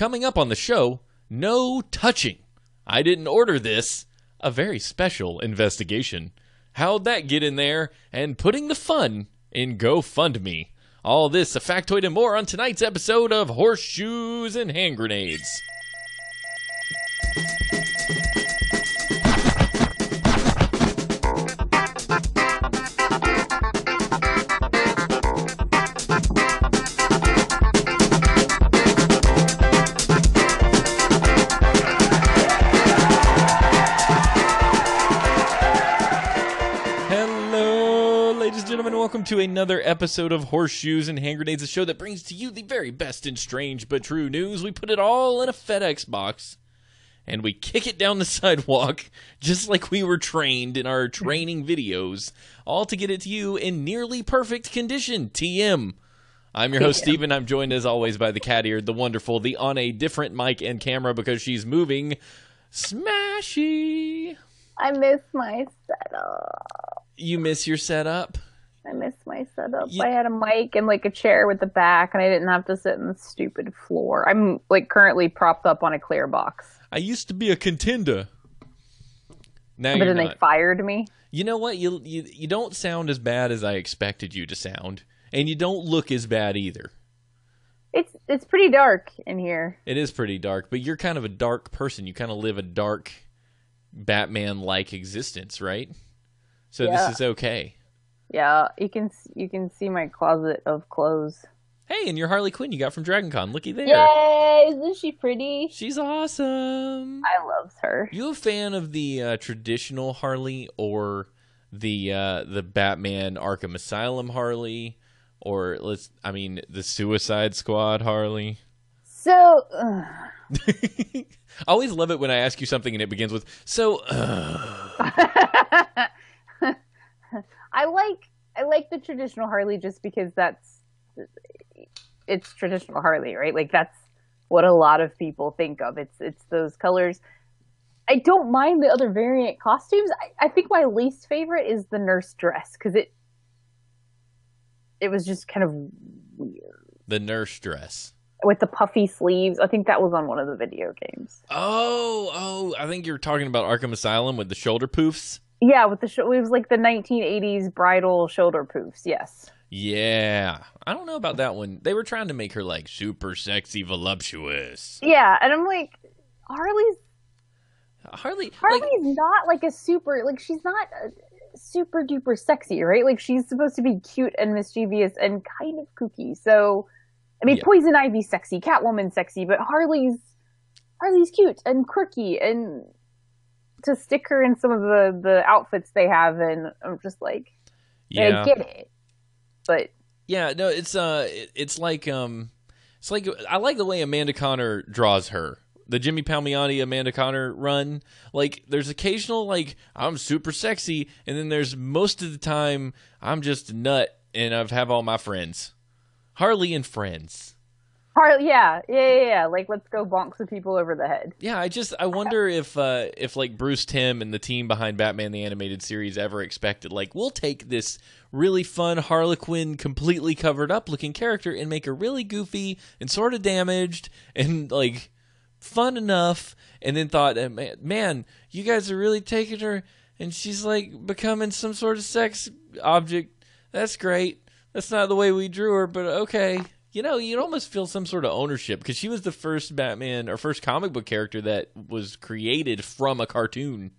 Coming up on the show, no touching. I didn't order this. A very special investigation. How'd that get in there? And putting the fun in GoFundMe. All this, a factoid, and more on tonight's episode of Horseshoes and Hand Grenades. To another episode of Horseshoes and Hand Grenades, a show that brings to you the very best in strange but true news. We put it all in a FedEx box and we kick it down the sidewalk just like we were trained in our training videos, all to get it to you in nearly perfect condition. TM. I'm your host. Steven. I'm joined as always by the cat eared, the wonderful, the on a different mic and camera because she's moving. Smashy. I miss my setup. You miss your setup? I miss my setup. You- I had a mic and like a chair with the back, and I didn't have to sit in the stupid floor. I'm like currently propped up on a clear box. I used to be a contender. Now but you're then not. they fired me. You know what? You, you you don't sound as bad as I expected you to sound, and you don't look as bad either. It's it's pretty dark in here. It is pretty dark, but you're kind of a dark person. You kind of live a dark Batman-like existence, right? So Yeah. this is okay. Yeah, you can you can see my closet of clothes. Hey, and your Harley Quinn you got from Dragon Con. Looky there. Yay! Isn't she pretty? She's awesome. I love her. You a fan of the uh, traditional Harley or the uh, the Batman Arkham Asylum Harley, or let's I mean the Suicide Squad Harley? So, ugh. I always love it when I ask you something and it begins with so. I like I like the traditional Harley just because that's it's traditional Harley, right? Like that's what a lot of people think of. It's it's those colors. I don't mind the other variant costumes. I, I think my least favorite is the nurse dress because it it was just kind of weird the nurse dress. with the puffy sleeves. I think that was on one of the video games. Oh, oh! I think you're talking about Arkham Asylum with the shoulder poofs. Yeah, with the sho it was like the 1980s bridal shoulder poofs. Yes. Yeah, I don't know about that one. They were trying to make her like super sexy, voluptuous. Yeah, and I'm like, Harley's Harley, Harley's like, not like a super like she's not uh, super duper sexy, right? Like she's supposed to be cute and mischievous and kind of kooky. So, I mean, Yeah. Poison Ivy's sexy, Catwoman's sexy, but Harley's Harley's cute and quirky, and to stick her in some of the the outfits they have, and I'm just like, yeah, I get it, but Yeah, no, it's uh, it- it's like um, it's like I like the way Amanda Conner draws her. The Jimmy Palmiotti Amanda Conner run, like there's occasional like I'm super sexy, and then there's most of the time I'm just a nut and I've have all my friends, Harley and friends. Harley, yeah, yeah, yeah, yeah, like let's go bonk some people over the head. Yeah, I just I wonder if uh if like Bruce Timm and the team behind Batman the animated series ever expected like we'll take this really fun Harlequin completely covered up looking character and make her really goofy and sort of damaged and like fun enough and then thought man you guys are really taking her and she's like becoming some sort of sex object. That's great. That's not the way we drew her, but okay. You know, you'd almost feel some sort of ownership because she was the first Batman or first comic book character that was created from a cartoon.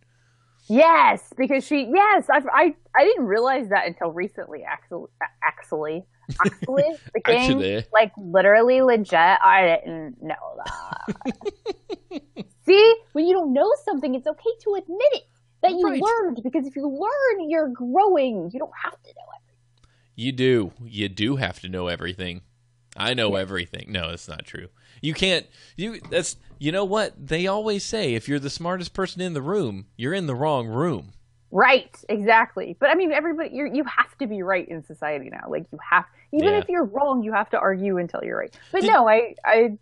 Yes, because she. Yes, I I I didn't realize that until recently. Actually, actually, actually, the game, Actually. like literally legit. I didn't know that. See, when you don't know something, it's okay to admit it that you Right. learned because if you learn, you're growing. You don't have to know everything. You do. You do have to know everything. I know everything. No, that's not true. You can't you that's you know what? They always say if you're the smartest person in the room, you're in the wrong room. Right, exactly. But I mean, everybody, you you have to be right in society now. Like you have, even Yeah. if you're wrong, you have to argue until you're right. But Did- no, I I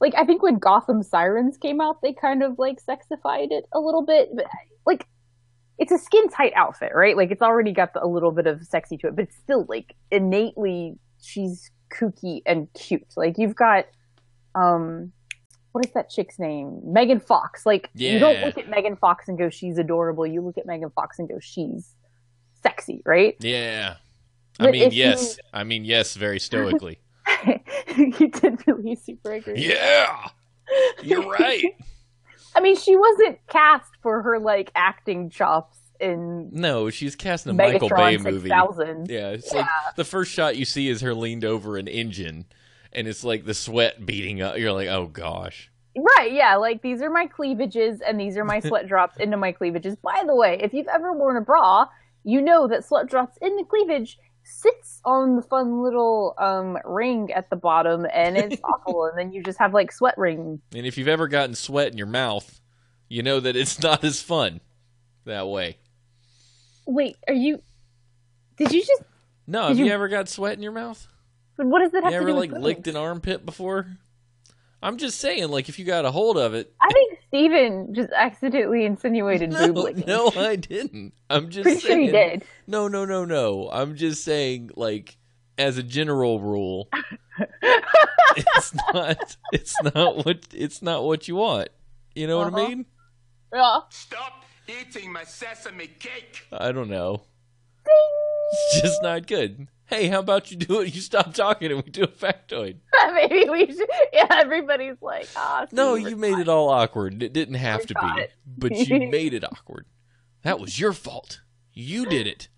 like I think when Gotham Sirens came out, they kind of like sexified it a little bit. But like, it's a skin tight outfit, right? Like it's already got the, a little bit of sexy to it, but it's still like innately she's kooky and cute. Like you've got, um, what is that chick's name? Megan Fox. Like you don't look at Megan Fox and go, she's adorable. You look at Megan Fox and go, she's sexy, right? Yeah. I But mean, you- yes. I mean, yes, very stoically. you did really super agree. yeah. You're right. I mean, she wasn't cast for her like acting chops in No, she's casting a Michael Bay movie. 6000. Yeah, it's like the first shot you see is her leaned over an engine, and it's like the sweat beating up. You're like, oh gosh. Right, yeah, like these are my cleavages and these are my sweat drops into my cleavages. By the way, if you've ever worn a bra, you know that sweat drops in the cleavage sits on the fun little um ring at the bottom and it's awful and then you just have like sweat ring. And if you've ever gotten sweat in your mouth, you know that it's not as fun that way. Wait, are you Did you just No, Did have you, you- ever got sweat in your mouth? what does that You have to ever do like with licked an armpit before? I'm just saying, like if you got a hold of it. I think Steven just accidentally insinuated boob No, licking. no, I didn't. I'm just Pretty sure he did. No, no, no, no. I'm just saying, like, as a general rule, it's not. It's not what. It's not what you want. You know what I Uh-huh. mean? yeah. Stop eating my sesame cake! I don't know. It's just not good. Hey, how about you do it? You stop talking and we do a factoid. Maybe we should. Yeah, everybody's like, ah. No, you we're made it all awkward. It didn't have We to got be, but you made it awkward. That was your fault. You did it.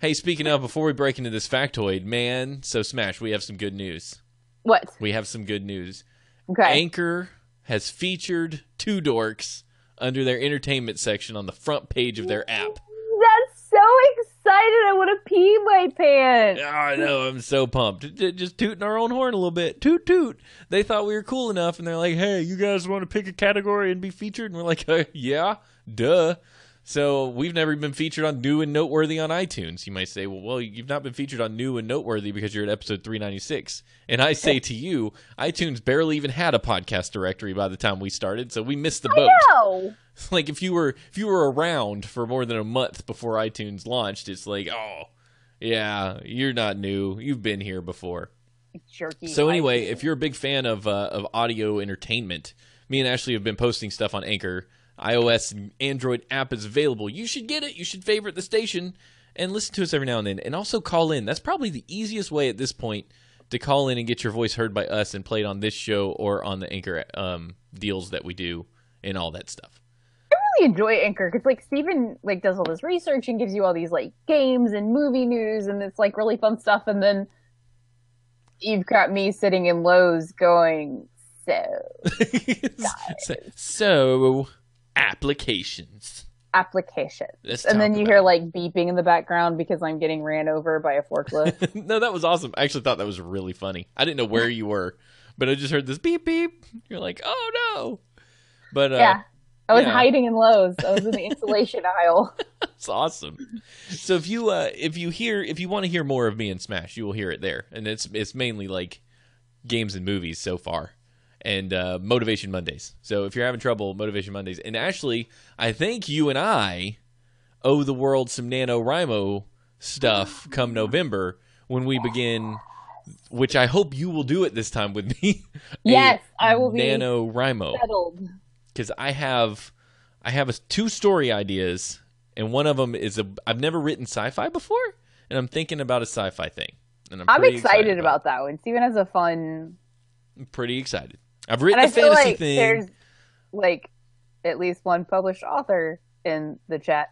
Hey, speaking of, before we break into this factoid, man, so Smash, we have some good news. What? We have some good news. Okay. Anchor has featured Two Dorks under their entertainment section on the front page of their app. That's so excited. I want to pee my pants. Oh, I know. I'm so pumped. Just tooting our own horn a little bit. Toot toot. They thought we were cool enough, and they're like, "Hey, you guys want to pick a category and be featured?" And we're like, uh, "Yeah, duh." So we've never been featured on new and noteworthy on iTunes. You might say, "Well, well, you've not been featured on new and noteworthy because you're at episode 396." And I say to you, iTunes barely even had a podcast directory by the time we started, so we missed the boat. No. like if you were if you were around for more than a month before iTunes launched, it's like, oh, yeah, you're not new. You've been here before. Jerky. So anyway, white. if you're a big fan of uh, of audio entertainment, me and Ashley have been posting stuff on Anchor. iOS and Android app is available. You should get it. You should favorite the station and listen to us every now and then, and also call in. That's probably the easiest way at this point to call in and get your voice heard by us and played on this show or on the Anchor um, deals that we do and all that stuff. I really enjoy Anchor because like Steven like does all this research and gives you all these like games and movie news and it's like really fun stuff and then you've got me sitting in Lowe's going so so, so, applications. Applications. Let's and then you hear it. like beeping in the background because I'm getting ran over by a forklift. no, that was awesome. I actually thought that was really funny. I didn't know where you were, but I just heard this beep beep. You're like, oh no. But uh, yeah. I was yeah. hiding in Lowe's. I was in the insulation aisle. it's awesome. So if you uh, if you hear if you want to hear more of me and Smash, you will hear it there, and it's it's mainly like games and movies so far, and uh, Motivation Mondays. So if you're having trouble, Motivation Mondays, and actually, I think you and I owe the world some NaNoWriMo stuff come November when we begin. Which I hope you will do it this time with me. Yes, I will be NaNoWriMo settled. because I have I have a, two story ideas, and one of them is a I've never written sci-fi before, and I'm thinking about a sci-fi thing. And I'm, I'm pretty excited about. about that one. Steven has a fun. I'm pretty excited. I've and written I a feel fantasy like thing. there's like at least one published author in the chat.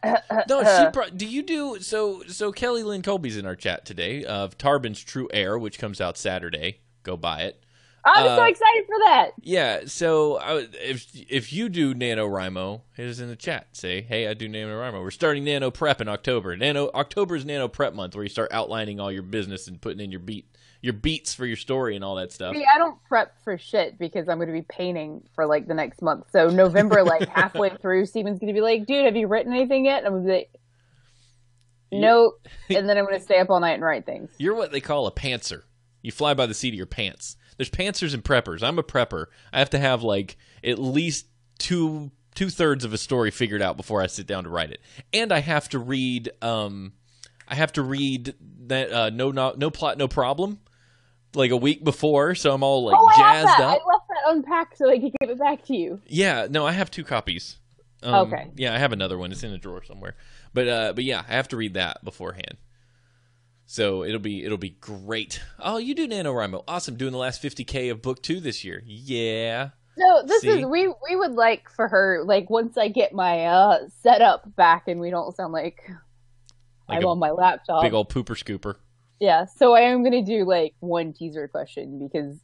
No, she pro- do you do so? So Kelly Lynn Colby's in our chat today of Tarbin's True Heir, which comes out Saturday. Go buy it. I'm so uh, excited for that. Yeah, so uh, if if you do NaNoWriMo, hit us in the chat. Say, hey, I do NaNoWriMo. We're starting Nano Prep in October. Nano October is Nano Prep month, where you start outlining all your business and putting in your beat your beats for your story and all that stuff. See, I don't prep for shit because I'm going to be painting for like the next month. So November, like halfway through, Steven's going to be like, "Dude, have you written anything yet?" And I'm going to be like, "Nope." and then I'm going to stay up all night and write things. You're what they call a pantser. You fly by the seat of your pants. There's pantsers and preppers. I'm a prepper. I have to have like at least two two thirds of a story figured out before I sit down to write it, and I have to read. Um, I have to read that uh, no no no plot no problem like a week before, so I'm all like oh, I jazzed that. up. I left that unpacked so I can give it back to you? Yeah, no, I have two copies. Um, Okay. Yeah, I have another one. It's in a drawer somewhere. But uh, but yeah, I have to read that beforehand. So it'll be it'll be great. Oh, you do NaNoWriMo. Awesome. Doing the last 50k of book 2 this year. Yeah. So this See? is we we would like for her like once I get my uh setup back and we don't sound like, Like I'm on my laptop. Big old pooper scooper. Yeah, so I am gonna do like one teaser question because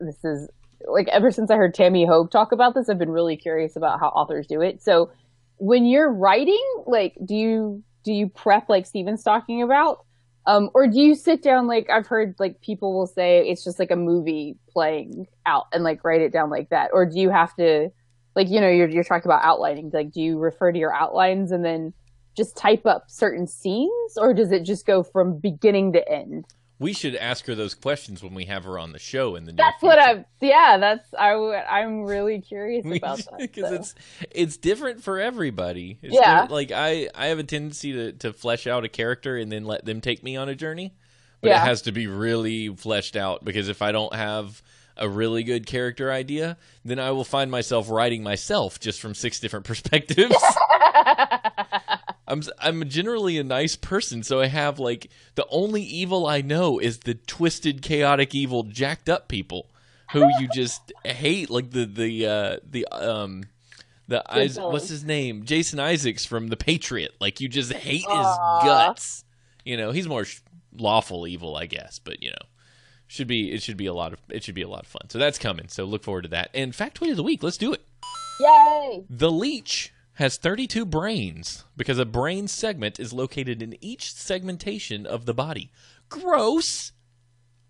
this is like ever since I heard Tammy Hogue talk about this, I've been really curious about how authors do it. So when you're writing, like, do you do you prep like Steven's talking about, um, or do you sit down like I've heard like people will say it's just like a movie playing out and like write it down like that, or do you have to like you know you're you're talking about outlining, like do you refer to your outlines and then just type up certain scenes, or does it just go from beginning to end? We should ask her those questions when we have her on the show in the That's what. I'm. Yeah, that's I I'm really curious about that. because so. it's it's different for everybody. It's Yeah. like I I have a tendency to to flesh out a character and then let them take me on a journey, but it has to be really fleshed out because if I don't have a really good character idea, then I will find myself writing myself just from six different perspectives. I'm I'm generally a nice person, so I have like the only evil I know is the twisted, chaotic, evil, jacked up people who you just hate, like the the uh, the um the Is- what's his name, Jason Isaacs from The Patriot. Like you just hate his Aw. guts. You know, he's more sh- lawful evil, I guess, but you know. Should be it should be a lot of it should be a lot of fun. So that's coming. So look forward to that. And factoid of the week, let's do it. Yay! The leech has 32 brains because a brain segment is located in each segmentation of the body. Gross.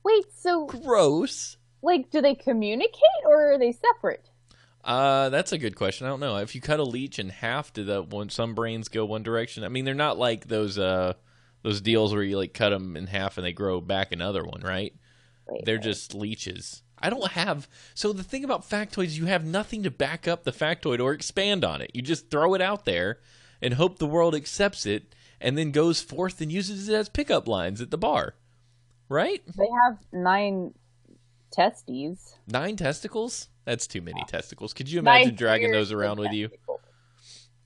Wait, so Gross. like, do they communicate or are they separate? Uh, that's a good question. I don't know. If you cut a leech in half, do the one some brains go one direction? I mean, they're not like those uh those deals where you like cut them in half and they grow back another one, right? Wait, They're just leeches. I don't have. So the thing about factoids, you have nothing to back up the factoid or expand on it. You just throw it out there and hope the world accepts it, and then goes forth and uses it as pickup lines at the bar. Right? they have nine testes. Nine testicles? That's too many testicles. Could you Nine imagine dragging those around with you?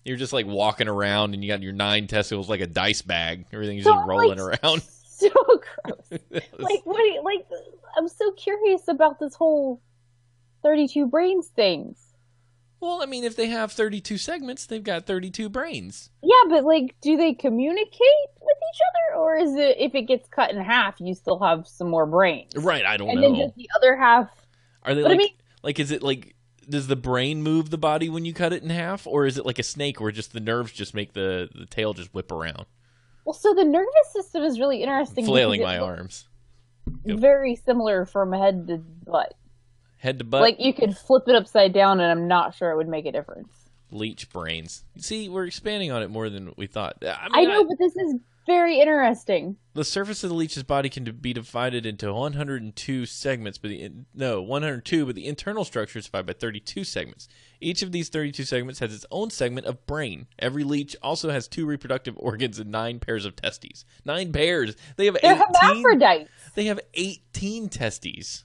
You're just like walking around and you got your nine testicles like a dice bag. Everything's So, just rolling like, around. So gross. like, what? You, like, I'm so curious about this whole thirty-two brains things. well, I mean, if they have 32 segments, they've got 32 brains. Yeah, but like, do they communicate with each other, or is it if it gets cut in half, you still have some more brains, Right, I don't and know. then does the other half? Are they But I mean- like is it like does the brain move the body when you cut it in half or is it like a snake where just the nerves just make the the tail just whip around? Well, so the nervous system is really interesting. Flailing my arms. Very similar from head to butt. Head to butt like you could flip it upside down, and I'm not sure it would make a difference. leech brains. See, we're expanding on it more than we thought. I, I mean, know, but this is very interesting. the surface of the leech's body can be divided into 102 segments, but the no 102, but the internal structure is divided by 32 segments. Each of these 32 segments has its own segment of brain. Every leech also has two reproductive organs and nine pairs of testes. Nine pairs. They have They're 18. hermaphrodites. They have 18 testes.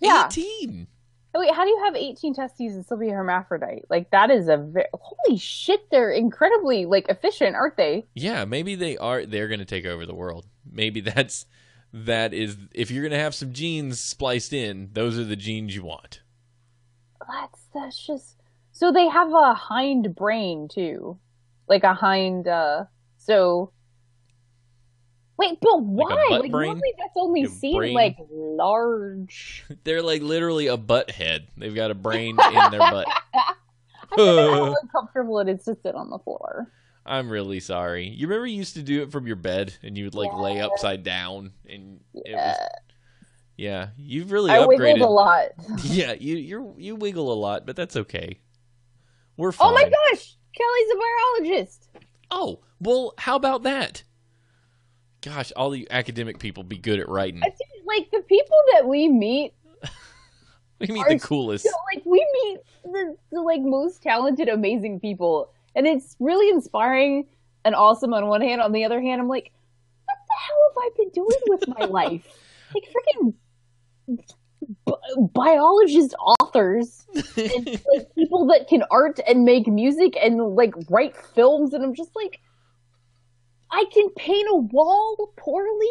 Yeah. 18. Oh, Wait, how do you have 18 testes and still be a hermaphrodite? Like that is a ve- holy shit. They're incredibly like efficient, aren't they? Yeah, maybe they are they're going to take over the world. Maybe that's that is if you're going to have some genes spliced in, those are the genes you want. That's that's just so they have a hind brain too, like a hind. uh So wait, but why? Like, brain? normally that's only seen brain? like large. They're like literally a butt head. They've got a brain in their butt. I forget how uncomfortable it is to sit on the floor. I'm really sorry. You remember you used to do it from your bed and you would like lay upside down and it Yeah. was Yeah, you've really I upgraded. wiggled a lot. Yeah, you you you wiggle a lot, but that's okay. We're fine. Oh my gosh, Kelly's a biologist. Oh, well, how about that? Gosh, all the academic people be good at writing. I think, like the people that we meet We meet the coolest. So, like we meet the, the like most talented, amazing people, and it's really inspiring and awesome on one hand. On the other hand, I'm like, what the hell have I been doing with my life? Like freaking b- biologist authors and like, people that can art and make music and like write films, and I'm just like, I can paint a wall poorly.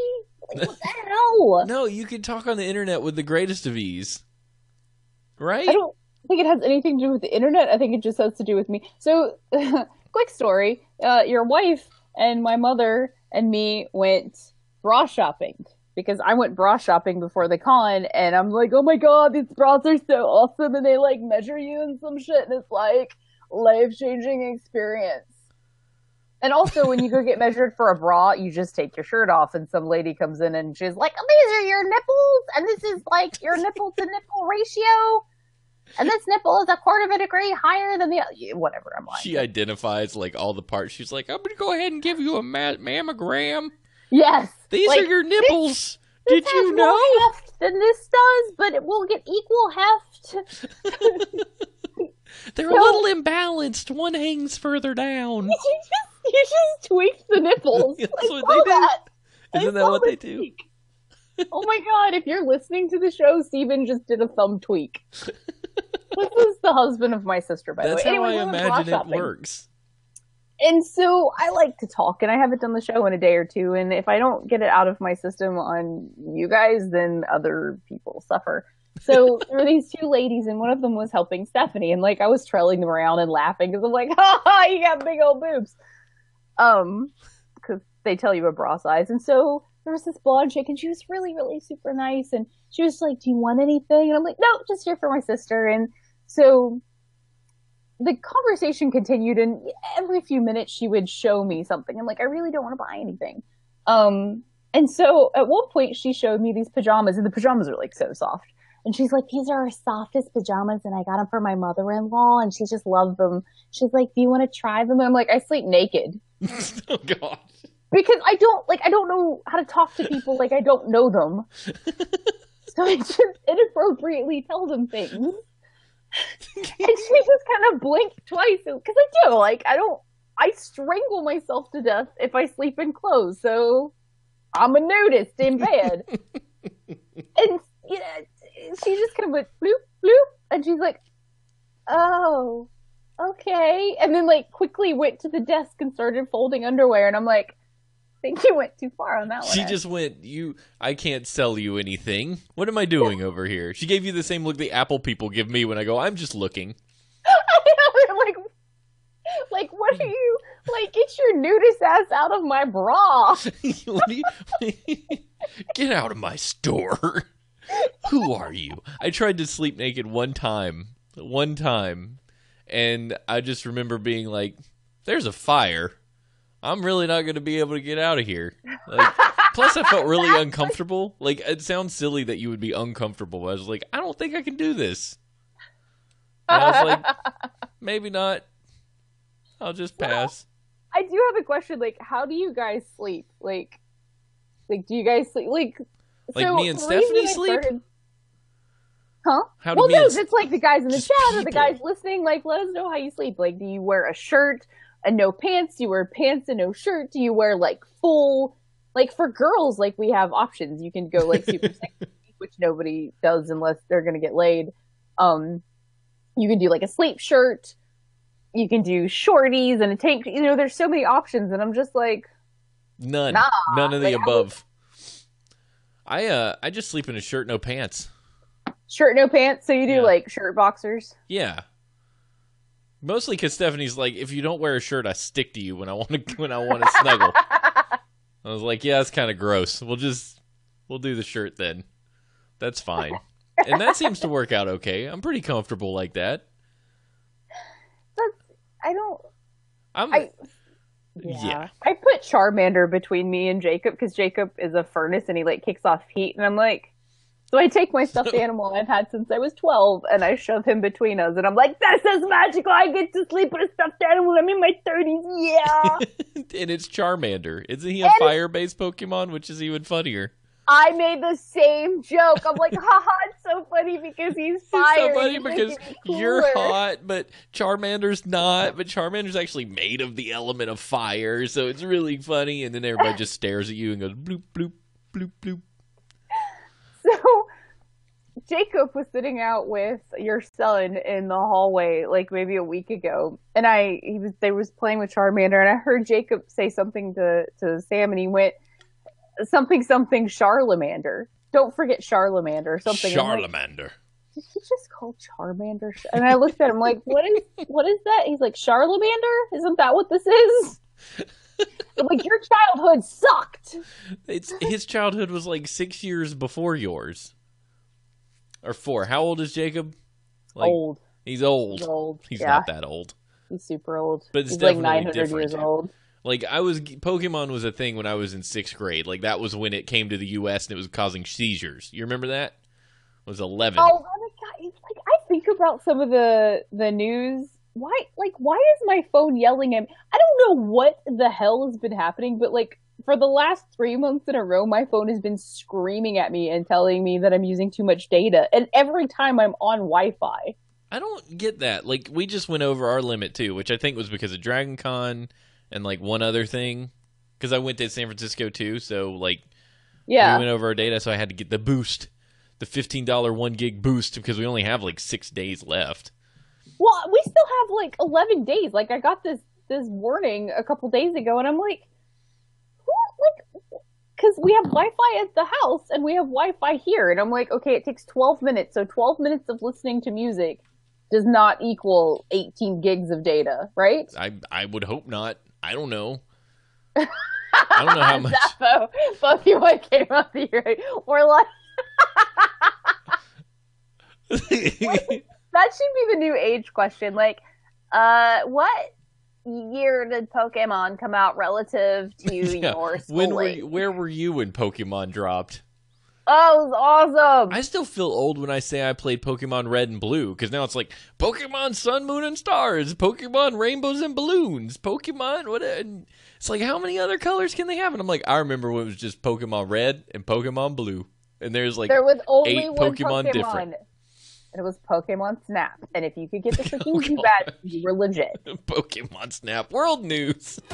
Like, what the hell? No, you can talk on the internet with the greatest of ease. Right? I don't think it has anything to do with the internet. I think it just has to do with me. So, quick story: uh, your wife and my mother and me went bra shopping because I went bra shopping before the con, and I'm like, oh my god, these bras are so awesome, and they like measure you and some shit, and it's like life changing experience. And also, when you go get measured for a bra, you just take your shirt off, and some lady comes in and she's like, "These are your nipples, and this is like your nipple to nipple ratio." and this nipple is a quarter of a degree higher than the other. Whatever, I'm like. She identifies like all the parts. She's like, I'm gonna go ahead and give you a ma- mammogram. Yes. These like, are your nipples. This Did you has know? more heft than this does, but it will get equal heft. They're a little imbalanced. One hangs further down. you just tweaked the nipples. That's I what they do. that. Isn't that what the they do? oh my god! If you're listening to the show, Steven just did a thumb tweak. this is the husband of my sister, by That's the way. how Anyway, I we went bra imagine it shopping. works. and so I like to talk, and I haven't done the show in a day or two. And if I don't get it out of my system on you guys, then other people suffer. So there were these two ladies, and one of them was helping Stephanie, and like I was trailing them around and laughing because I'm like, "Ha ha, you got big old boobs," um, because they tell you a bra size. And so there was this blonde chick, and she was really, really super nice, and she was like, "Do you want anything?" And I'm like, "No, just here for my sister." And so the conversation continued and every few minutes she would show me something i'm like i really don't want to buy anything um and so at one point she showed me these pajamas and the pajamas are like so soft and she's like these are our softest pajamas and i got them for my mother-in-law and she just loved them she's like do you want to try them and i'm like i sleep naked oh god. because i don't like i don't know how to talk to people like i don't know them so i just inappropriately tell them things and she just kind of blinked twice because I do like I don't I strangle myself to death if I sleep in clothes, so I'm a nudist in bed. and you know, she just kind of went bloop bloop, and she's like, "Oh, okay," and then like quickly went to the desk and started folding underwear, and I'm like, "I think you went too far on that one." She just went, "You, I can't sell you anything. What am I doing over here?" She gave you the same look the Apple people give me when I go, "I'm just looking." I'm like, like what are you like? Get your nudist ass out of my bra. you, get out of my store. Who are you? I tried to sleep naked one time, one time, and I just remember being like, "There's a fire. I'm really not going to be able to get out of here." Like, plus, I felt really uncomfortable. Like, it sounds silly that you would be uncomfortable. I was like, "I don't think I can do this." And I was like, "Maybe not. I'll just pass." I do have a question. Like, how do you guys sleep? Like, like do you guys sleep? Like, Like so me and Stephanie sleep? started- Huh? How well, no, it's like the guys in the chat or the guys listening. Like, let us know how you sleep. Like, do you wear a shirt and no pants? Do you wear pants and no shirt? Do you wear like full? Like for girls, like we have options. You can go like super sexy, which nobody does unless they're gonna get laid. Um, you can do like a sleep shirt. You can do shorties and a tank. You know, there's so many options, and I'm just like, None. Nah, None of the like, I above. I uh I just sleep in a shirt, no pants. Shirt no pants. So you do Yeah. like shirt boxers. Yeah. Mostly because Stephanie's like, if you don't wear a shirt, I stick to you when I want to when I want to snuggle. I was like, yeah, that's kind of gross. We'll just we'll do the shirt then. That's fine. And that seems to work out okay. I'm pretty comfortable like that. That's I don't. I'm I- Yeah. I put Charmander between me and Jacob because Jacob is a furnace and he like kicks off heat, and I'm like. So I take my stuffed animal I've had since I was 12 and I shove him between us and I'm like, this is magical. I get to sleep with a stuffed animal. I'm in my 30s. Yeah. and it's Charmander. Isn't he a And- fire-based Pokemon, which is even funnier? I made the same joke. I'm like, haha, it's so funny because he's It's so funny because you're hot, but Charmander's not. But Charmander's actually made of the element of fire, so it's really funny. And then everybody just stares at you and goes bloop bloop bloop bloop. So Jacob was sitting out with your son in the hallway like maybe a week ago, and I he was they was playing with Charmander, and I heard Jacob say something to to Sam, and he went something something Charlemander. Don't forget Charlemander something. I'm like, Charlemander. Did he just call Charmander? And I looked at him like, what is what is that? He's like Charlemander. Isn't that what this is? Like your childhood sucked. It's his childhood was like six years before yours, or four. How old is Jacob? Like, old. He's old. He's old. He's yeah, not that old. he's super old. But it's he's like definitely 900 years old. Like I was, Pokemon was a thing when I was in sixth grade. Like that was when it came to the U.S. and it was causing seizures. You remember that? It was eleven. Oh my god! It's like I think about some of the the news. Why, like, why is my phone yelling at me? I don't know what the hell has been happening, but like for the last three months in a row, my phone has been screaming at me and telling me that I'm using too much data. And every time I'm on Wi-Fi, I don't get that. Like we just went over our limit too, which I think was because of Dragon Con and like one other thing. Because I went to San Francisco too, so like yeah, we went over our data, so I had to get the boost, the fifteen dollar one gig boost because we only have like six days left. Well, we still have like 11 days. Like I got this this warning a couple days ago, and I'm like, who like? Because we have Wi-Fi at the house and we have Wi-Fi here, and I'm like, okay, it takes 12 minutes. So 12 minutes of listening to music does not equal 18 gigs of data, right? I I would hope not. I don't know. I don't know how much. Zappo, Pokemon came out the year. We're like, that should be the new age question. Like, uh, what year did Pokemon come out relative to Yeah. your when were you, where were you when Pokemon dropped? Oh, it was awesome. I still feel old when I say I played Pokemon Red and Blue because now it's like Pokemon Sun, Moon, and Stars, Pokemon Rainbows and Balloons, Pokemon what? And it's like how many other colors can they have? And I'm like, I remember when it was just Pokemon Red and Pokemon Blue, and there's like there was only eight one Pokemon Pokemon. different. And it was Pokemon Snap. And if you could get the freaking Oh, Zubat, you were legit. Pokemon Snap World News.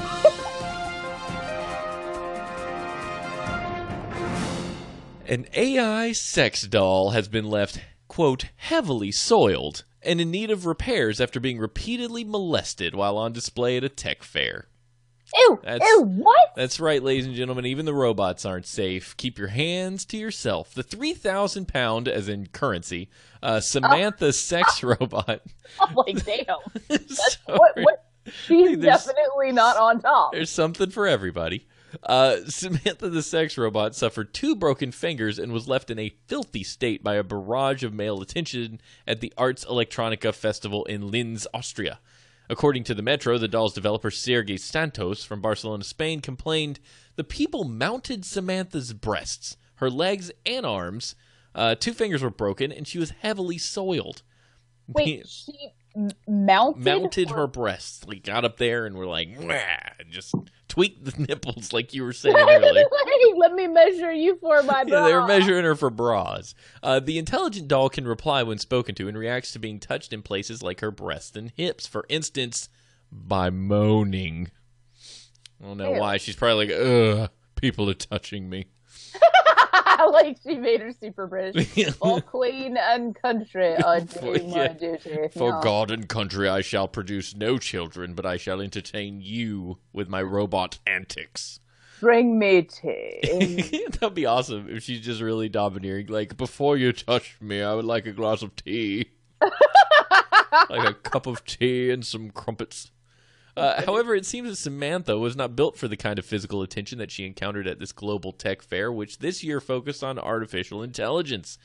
An AI sex doll has been left, quote, heavily soiled and in need of repairs after being repeatedly molested while on display at a tech fair. Ew, That's- ew, what? That's right, ladies and gentlemen, even the robots aren't safe. Keep your hands to yourself. The 3,000 pound, as in currency, uh, Samantha sex robot. I'm like, damn. That's, what, what? She's definitely not on top. There's something for everybody. Uh, Samantha the sex robot suffered two broken fingers and was left in a filthy state by a barrage of male attention at the Arts Electronica Festival in Linz, Austria. According to the Metro, the doll's developer Sergei Santos from Barcelona, Spain, complained the people mounted Samantha's breasts, her legs, and arms. Uh, two fingers were broken, and she was heavily soiled. Wait, she m- mounted, mounted her breasts, like got up there and were like, and just tweaked the nipples, like you were saying earlier. Let me measure you for my bra. Yeah, they were measuring her for bras. Uh, the intelligent doll can reply when spoken to and reacts to being touched in places like her breasts and hips. For instance, by moaning. I don't know Ew. why. She's probably like, ugh, people are touching me. like she made her super British. For queen and country, oh, I do my Yeah. duty. For Yeah. God and country, I shall produce no children, but I shall entertain you with my robot antics. Bring me tea. That'd be awesome if she's just really domineering. Like, before you touch me, I would like a glass of tea. like a cup of tea and some crumpets. Uh, however, it seems that Samantha was not built for the kind of physical attention that she encountered at this global tech fair, which this year focused on artificial intelligence.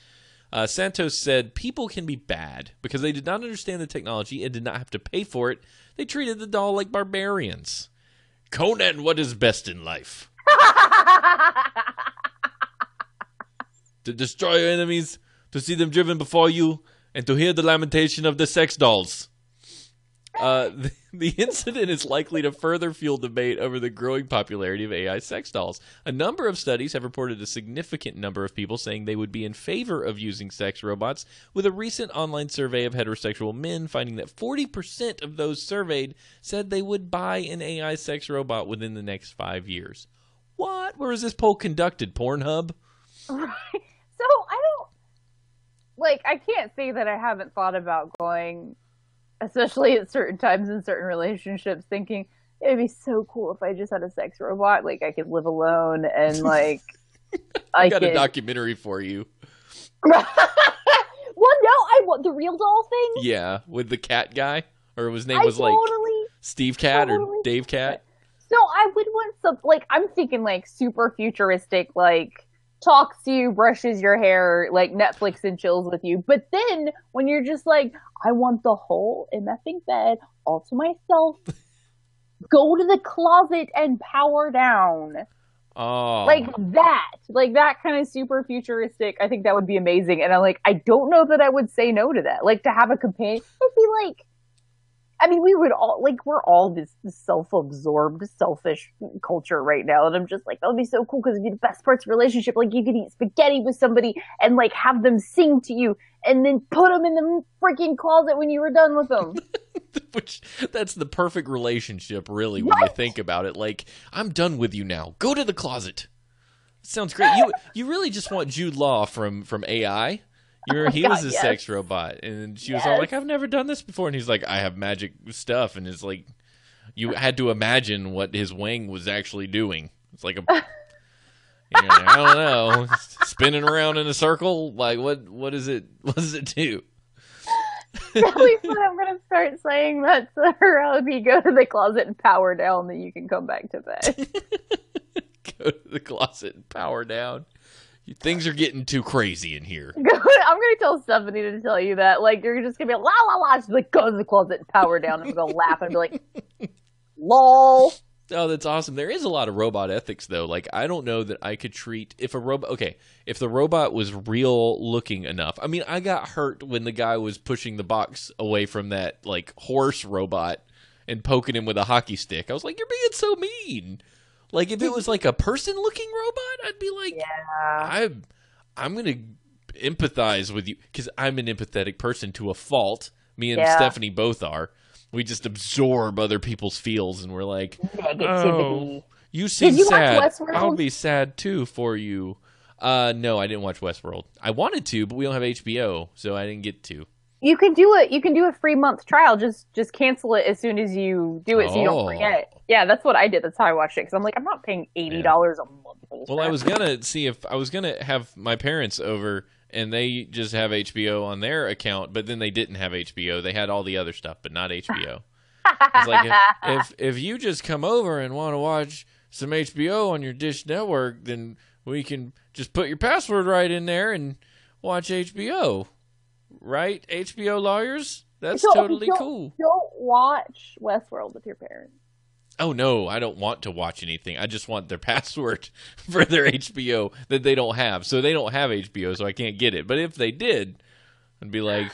Uh, Santos said people can be bad because they did not understand the technology and did not have to pay for it. They treated the doll like barbarians. Conan, what is best in life? to destroy your enemies, to see them driven before you, and to hear the lamentation of the sex dolls. Uh, the, the incident is likely to further fuel debate over the growing popularity of AI sex dolls. A number of studies have reported a significant number of people saying they would be in favor of using sex robots, with a recent online survey of heterosexual men finding that 40% of those surveyed said they would buy an AI sex robot within the next five years. What? Where was this poll conducted? Pornhub? Right. So I don't. like I can't say that I haven't thought about going, especially at certain times in certain relationships, thinking it'd be so cool if I just had a sex robot. Like I could live alone and like I I got could. a documentary for you. well, no, I want the real doll thing. Yeah, with the cat guy, or his name I was like. Steve Cat or Dave Cat. So I would want some like I'm thinking like super futuristic, like talks to you, brushes your hair, like Netflix and chills with you. But then when you're just like, I want the whole MFing bed all to myself. Go to the closet and power down. Oh, Like that. Like that kind of super futuristic. I think that would be amazing. And I'm like, I don't know that I would say no to that. Like to have a companion. I'd be like I mean, we would all like we're all this, self-absorbed, selfish culture right now, and I'm just like, that would be so cool because it'd be the best parts of relationship. Like you could eat spaghetti with somebody and like have them sing to you, and then put them in the freaking closet when you were done with them. which that's the perfect relationship, really, when you think about it. Like, I'm done with you now. Go to the closet. Sounds great. You you really just want Jude Law from from AI. You remember he was Oh a yes. sex robot, and she was all like, "I've never done this before," and he's like, "I have magic stuff," and it's like, you had to imagine what his wing was actually doing. It's like a, I don't know, spinning around in a circle. Like, what what is it? What does it do? I'm gonna start saying that to her. I'll be go to the closet and power down, then you can come back to bed. go to the closet and power down. Things are getting too crazy in here. I'm gonna tell Stephanie to tell you that. Like you're just gonna be like, la la la. She's like, go to the closet power down. I'm gonna laugh and be like, lol. Oh, that's awesome. There is a lot of robot ethics though. Like I don't know that I could treat if a robot okay, if the robot was real looking enough. I mean, I got hurt when the guy was pushing the box away from that like horse robot and poking him with a hockey stick. I was like, you're being so mean. Like if it was like a person looking robot, I'd be like, Yeah. I'm I'm gonna empathize with you because I'm an empathetic person to a fault. Me and Yeah. Stephanie both are. We just absorb other people's feels, and we're like, Negativity. "Oh, you seem you watch sad. Westworld? I'll be sad too for you." Uh, no, I didn't watch Westworld. I wanted to, but we don't have HBO, so I didn't get to. You can do it. You can do a free month trial. Just just cancel it as soon as you do it, so you Oh. don't forget. Yeah, that's what I did. That's how I watched it. Because I'm like, I'm not paying eighty dollars a month. For this Well, I crap. was gonna see if I was gonna have my parents over, and they just have HBO on their account, but then they didn't have HBO. They had all the other stuff, but not HBO. It's like if, if if you just come over and want to watch some HBO on your Dish network, then we can just put your password right in there and watch HBO. Right, HBO lawyers? That's Don't- totally don't- cool. Don't watch Westworld with your parents. Oh no, I don't want to watch anything. I just want their password for their HBO that they don't have. So they don't have HBO, so I can't get it. But if they did, I'd be like,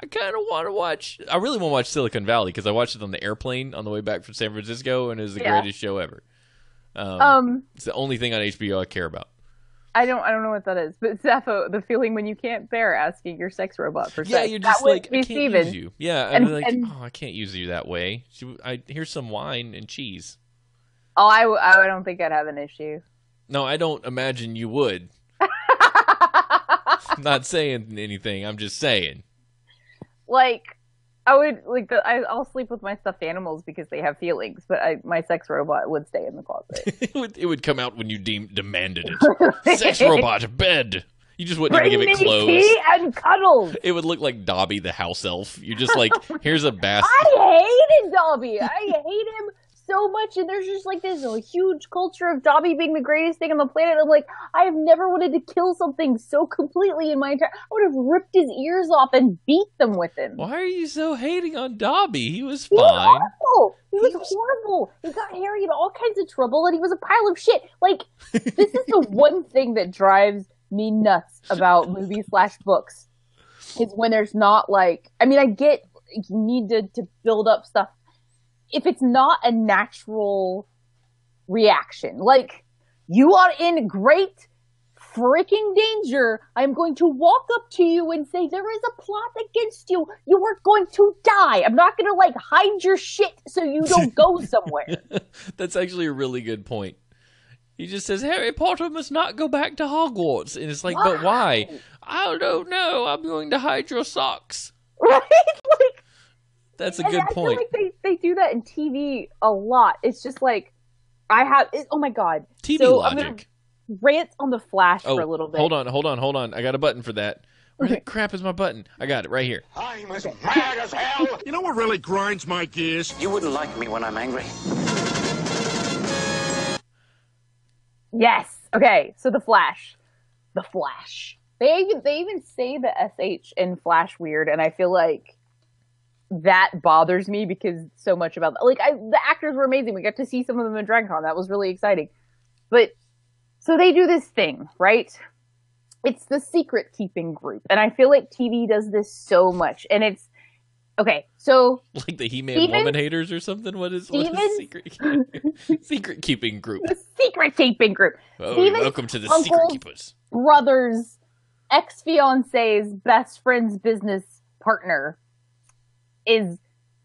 I kind of want to watch. I really want to watch Silicon Valley because I watched it on the airplane on the way back from San Francisco, and it was the Yeah. greatest show ever. Um, Um, it's the only thing on HBO I care about. I don't I don't know what that is, but Sappho, the feeling when you can't bear asking your sex robot for Yeah, sex. Yeah, you're that just would like I can't Steven. use you. Yeah, And- I'm like, and- oh, I can't use you that way. I here's some wine and cheese. Oh, I, I don't think I'd have an issue. No, I don't imagine you would. I'm not saying anything. I'm just saying. like I would like the, I, I'll sleep with my stuffed animals because they have feelings, but I, my sex robot would stay in the closet. it would it would come out when you deem, demanded it. Sex robot bed. You just wouldn't Bring even give it clothes. tea and cuddles. It would look like Dobby the house elf. You're just like, here's a basket. I hated Dobby. I hate him so much, and there's just like this huge culture of Dobby being the greatest thing on the planet. I'm like, I have never wanted to kill something so completely in my entire. I would have ripped his ears off and beat them with him. Why are you so hating on Dobby? He was He was fine. awful. He was horrible. He got Harry in all kinds of trouble, and he was a pile of shit. Like this is the one thing that drives me nuts about movies slash books is when there's not like. I mean, I get you need to to build up stuff. If it's not a natural reaction, like you are in great freaking danger. I'm going to walk up to you and say, there is a plot against you. You are going to die. I'm not going to like hide your shit so you don't go somewhere. That's actually a really good point. He just says Harry Potter must not go back to Hogwarts, and it's like, but why? I don't know. I'm going to hide your socks. right? Like That's a and good I point. feel like they, they do that in TV a lot. It's just like I have. It, oh my god! TV so I'm gonna logic. rant on the Flash Oh, for a little bit. hold on, hold on, hold on. I got a button for that. Where the crap is my button? I got it right here. I'm as mad as hell. You know what really grinds my gears? You wouldn't like me when I'm angry. Yes. Okay. So the Flash, the Flash. They even they even say the sh in Flash weird, and I feel like that bothers me because so much about like I the actors were amazing. We got to see some of them in DragonCon. That was really exciting. But so they do this thing, right? It's the secret keeping group, and I feel like TV does this so much, and it's okay. So Like the He-Man Steven- woman haters or something. What is what is secret secret keeping group? the secret keeping group. Oh, Steven's welcome to the secret keepers. brother's ex fiance's best friend's business partner is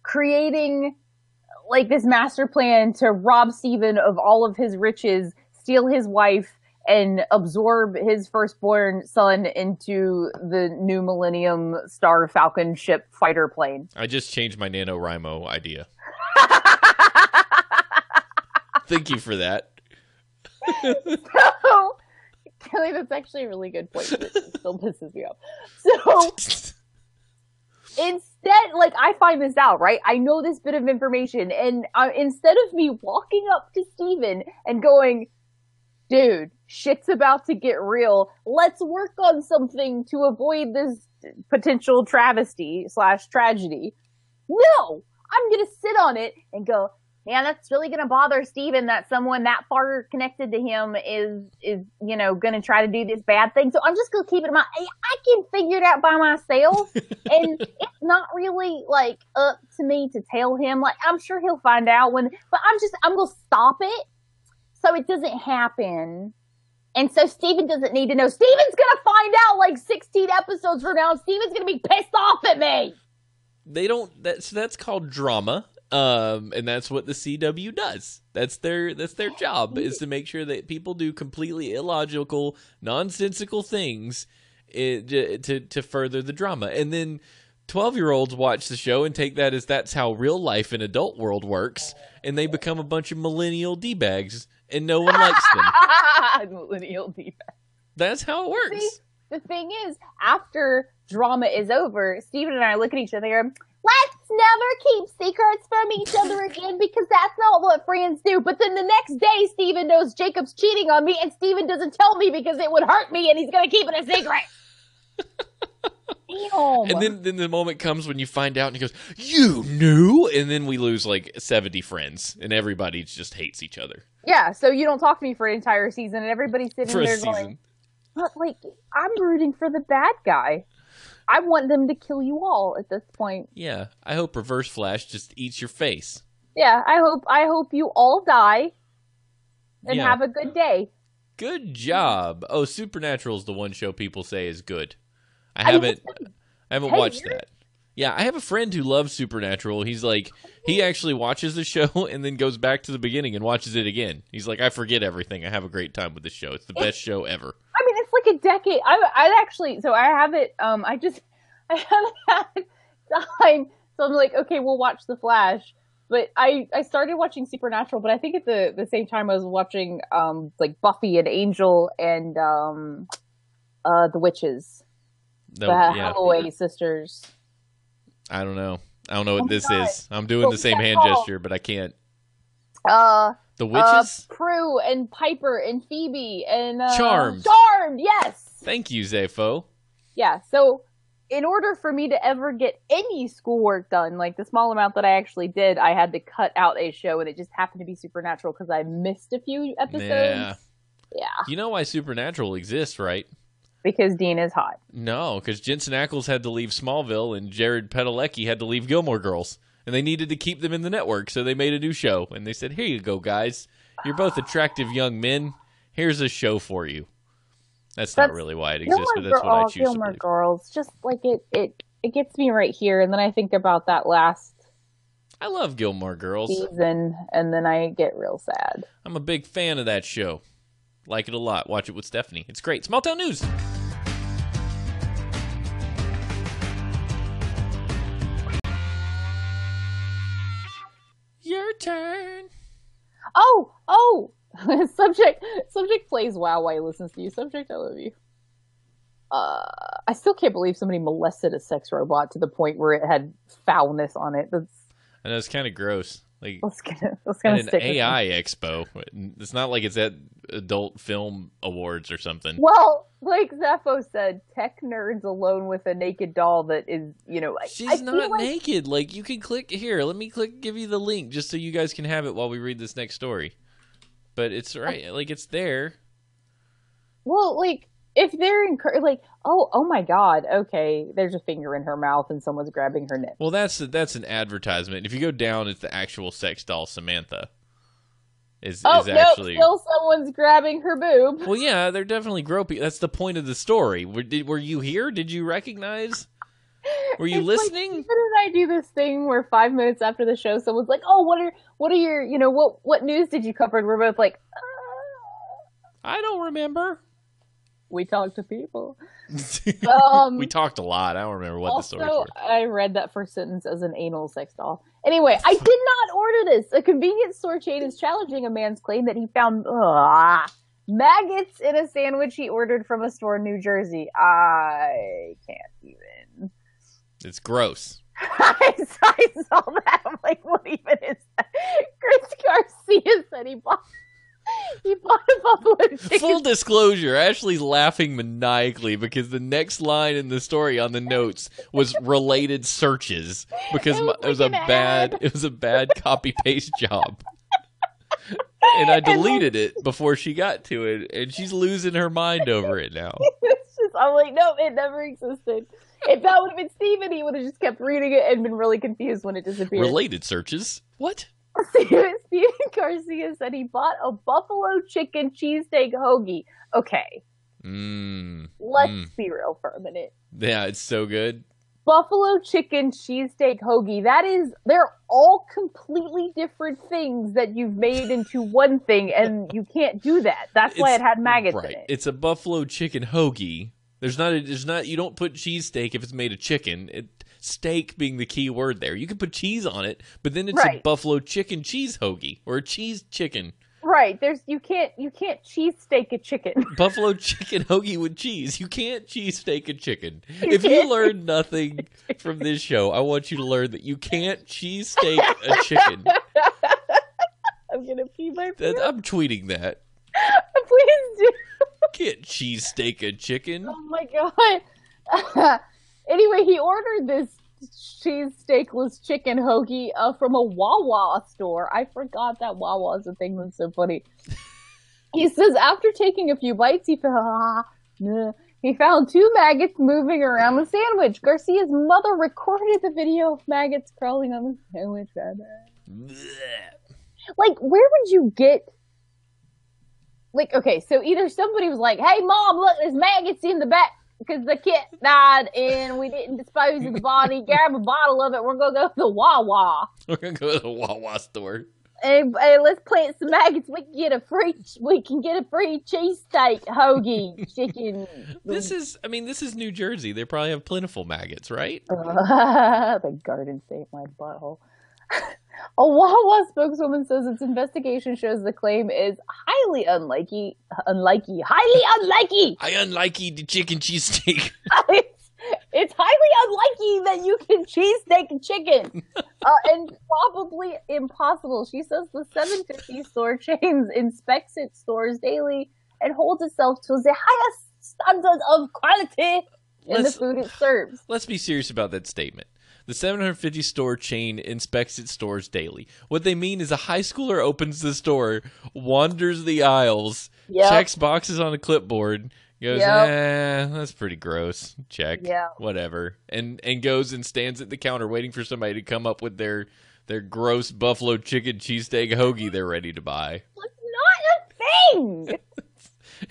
creating like this master plan to rob Stephen of all of his riches, steal his wife, and absorb his firstborn son into the new Millennium Star Falcon ship fighter plane. I just changed my NaNoWriMo idea. Thank you for that. so, Kelly, that's actually a really good point. It still pisses me off. So, instead, like I find this out, right? I know this bit of information, and uh, instead of me walking up to Steven and going, dude, shit's about to get real. Let's work on something to avoid this potential travesty slash tragedy. No, I'm gonna sit on it and go, man, that's really gonna bother Steven that someone that far connected to him is is you know gonna try to do this bad thing. So I'm just gonna keep it in mind. I, can figure it out by myself, and it's not really like up to me to tell him. Like I'm sure he'll find out when, but I'm just I'm gonna stop it so it doesn't happen. And so Steven doesn't need to know. Steven's gonna find out like 16 episodes from now, Steven's gonna be pissed off at me. They don't. That's that's called drama. Um, and that's what the CW does. That's their that's their job is to make sure that people do completely illogical, nonsensical things eh, to to further the drama. And then twelve year olds watch the show and take that as that's how real life in adult world works, and they become a bunch of millennial d bags, and no one likes them. Millennial diva. That's how it works. See, the thing is, after drama is over, Steven and I look at each other and go, let's never keep secrets from each other again because that's not what friends do. But then the next day, Steven knows Jacob's cheating on me and Steven doesn't tell me because it would hurt me and he's going to keep it a secret. Damn. And then, then the moment comes when you find out, and he goes, "You knew," and then we lose like seventy friends, and everybody just hates each other yeah, so you don't talk to me for an entire season and everybody's sitting for there going, but like, I'm rooting for the bad guy. I want them to kill you all at this point. Yeah, I hope Reverse Flash just eats your face. Yeah, I hope I hope you all die and Yeah. have a good day. Good job. Oh, Supernatural is the one show people say is good. I haven't, I haven't watched that. Yeah, I have a friend who loves Supernatural. He's like, he actually watches the show and then goes back to the beginning and watches it again. He's like, I forget everything. I have a great time with this show. It's the best show ever. I like a decade. I I actually so I have it. Um, I just I haven't had time, so I'm like, okay, we'll watch The Flash. But I I started watching Supernatural, but I think at the the same time I was watching um like Buffy and Angel and um uh the witches, No, the yeah, Holloway sisters. I don't know. I don't know what Oh this God. is. I'm doing the same hand gesture, but I can't. Uh, The uh, witches. Prue and Piper and Phoebe and uh, Charmed. Charmed, yes. Thank you, Zepho. Yeah, so in order for me to ever get any schoolwork done, like the small amount that I actually did, I had to cut out a show, and it just happened to be Supernatural because I missed a few episodes. Yeah. Yeah, You know why Supernatural exists, right? because Dean is hot. No, because Jensen Ackles had to leave Smallville and Jared Padalecki had to leave Gilmore Girls. And they needed to keep them in the network, so they made a new show. And they said, Here you go, guys. You're both attractive young men. Here's a show for you. That's, not really why it exists, Gilmore, but that's what I choose to Gilmore believe. Girls, just like it, it, it gets me right here, and then I think about that last I love Gilmore Girls. season, and then I get real sad. I'm a big fan of that show. Like it a lot. Watch it with Stephanie. It's great. Small Town News. turn. Oh, oh! subject, subject plays WoW while he listens to you. Subject, I love you. Uh, I still can't believe somebody molested a sex robot to the point where it had foulness on it. That's I know it's kind of gross. Like let's gonna let's at an. AI expo. It's not like it's at adult film awards or something. Well, like Zepho said, tech nerds alone with a naked doll that is, you know, I- I She's not like- naked. Like you can click here. Let me click. Give you the link just so you guys can have it while we read this next story. But it's right. Like it's there. Well, like if they're encour- like, oh, oh my God, okay, there's a finger in her mouth and someone's grabbing her nip. Well, that's that's an advertisement. If you go down, it's the actual sex doll Samantha. Is Oh is no, actually. still someone's grabbing her boob. Well, yeah, they're definitely gropey. That's the point of the story. Were, did, were you here? Did you recognize? Were you It's like, listening? didn't I do this thing where five minutes after the show, someone's like, "Oh, what are what are your you know what what news did you cover?" And we're both like, uh, I don't remember. "We talk to people." Um, we talked a lot. I don't remember what the story was. I read that first sentence as an anal sex doll. Anyway, I did not order this. A convenience store chain is challenging a man's claim that he found ugh, maggots in a sandwich he ordered from a store in New Jersey. I can't even. It's gross. I saw, I saw that. I'm like, what even is that? Chris Garcia said he bought he bought a buffalo chicken. Full disclosure, Ashley's laughing maniacally because the next line in the story on the notes was related searches because It my- was it was a like bad ad. it was a bad copy paste job. And I deleted it before she got to it, and she's losing her mind over it now. it's just, I'm like, no, it never existed. If that would have been Steven, he would have just kept reading it and been really confused when it disappeared. Related searches? What? Steven, Steven Garcia said he bought a buffalo chicken cheesesteak hoagie. Okay, Mmm. let's Mm. be real for a minute. Yeah, it's so good. Buffalo chicken cheesesteak hoagie. That is, they're all completely different things that you've made into one thing, and you can't do that. That's why it had maggots right. in it. It's a buffalo chicken hoagie. There's not a, there's not you don't put cheesesteak if it's made of chicken. It steak being the key word there. You can put cheese on it, but then it's a buffalo chicken cheese hoagie or a cheese chicken. Right. There's you can't you can't cheesesteak a chicken. Buffalo chicken hoagie with cheese. You can't cheesesteak a chicken. You If you learn nothing from this show, I want you to learn that you can't cheesesteak a chicken. I'm gonna pee my pants. I'm tweeting that. Please do. Can't cheesesteak a chicken. Oh my god. Anyway, he ordered this cheese steakless chicken hoagie uh, from a Wawa store. I forgot that Wawa is a thing that's so funny. He says after taking a few bites, he found he found two maggots moving around the sandwich. Garcia's mother recorded the video of maggots crawling on the sandwich. Like, where would you get? Like, okay, so either somebody was like, "Hey, mom, look, there's maggots in the back." Because the kid died and we didn't dispose of the body. Grab a bottle of it. We're gonna go to the Wawa We're gonna go to the Wawa store. and, and let's plant some maggots. We can get a free. We can get a free cheesesteak hoagie chicken. This is, I mean, this is New Jersey. They probably have plentiful maggots, right? the Garden State, my butthole. A Wawa spokeswoman says its investigation shows the claim is highly unlikely, unlikely, highly unlikely. I unlikely the chicken cheesesteak. it's, it's highly unlikely that you can cheesesteak chicken, uh, and probably impossible. She says the 750 store chains inspects its stores daily and holds itself to the highest standard of quality in the Let's- food it serves. Let's be serious about that statement. The 750 store chain inspects its stores daily. What they mean is a high schooler opens the store, wanders the aisles, Yep. checks boxes on a clipboard, goes, Yep. eh, that's pretty gross. Check. Yeah. Whatever. And and goes and stands at the counter waiting for somebody to come up with their their gross buffalo chicken cheesesteak hoagie they're ready to buy. It's not a thing.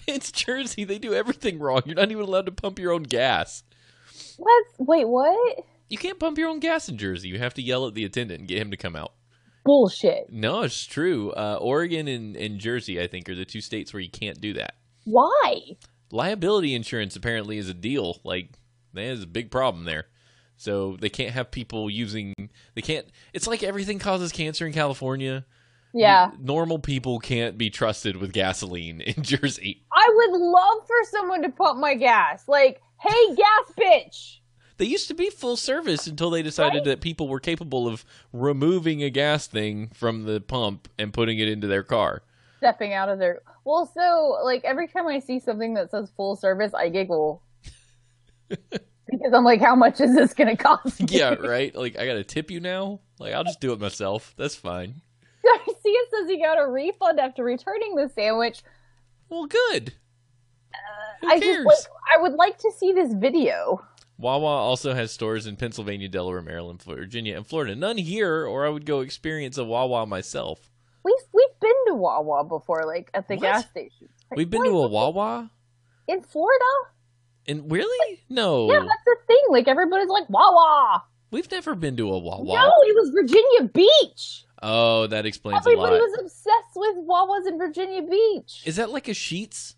It's Jersey. They do everything wrong. You're not even allowed to pump your own gas. Let's wait. What You can't pump your own gas in Jersey. You have to yell at the attendant and get him to come out. bullshit? No, it's true. Uh, Oregon and, and Jersey, I think, are the two states where you can't do that. Why? Liability insurance apparently is a deal. Like, that is a big problem there. So they can't have people using. They can't. It's like everything causes cancer in California. Yeah. Normal people can't be trusted with gasoline in Jersey. I would love for someone to pump my gas. Like, hey, gas bitch. They used to be full service until they decided Right? that people were capable of removing a gas thing from the pump and putting it into their car. Stepping out of their. Well, so, like, every time I see something that says full service, I giggle. because I'm like, how much is this going to cost? me? Yeah, right? Like, I got to tip you now? Like, I'll just do it myself. That's fine. I see it says you got a refund after returning the sandwich. Well, good. Uh, Who I just like I would like to see this video. Wawa also has stores in Pennsylvania, Delaware, Maryland, Virginia, and Florida. None here, or I would go experience a Wawa myself. We've we've been to Wawa before, like at the What? gas station. Like, We've been to a Wawa? in Florida. And really? No. Yeah, that's the thing. Like everybody's like Wawa. We've never been to a Wawa. No, it was Virginia Beach. Oh, that explains a Everybody was obsessed with Wawas in Virginia Beach. Is that like a Sheetz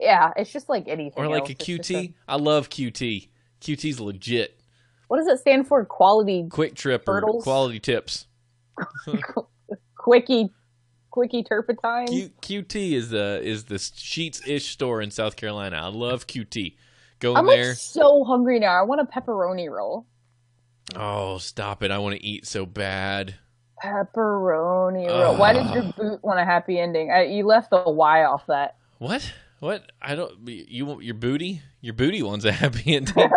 yeah, it's just like anything. or like else. a QT? I love QT. QT's legit. what does it stand for? Quality Quick trip or quality tips. quickie, quickie turpentine. Q, QT is the is the Sheetz ish store in South Carolina. I love QT. Go I'm like so hungry now. I want a pepperoni roll. Oh, stop it! I want to eat so bad. Pepperoni roll. Why did your boot want a happy ending? I, you left the Y off that. What? What? I don't. You want your booty? Your booty wants a happy ending.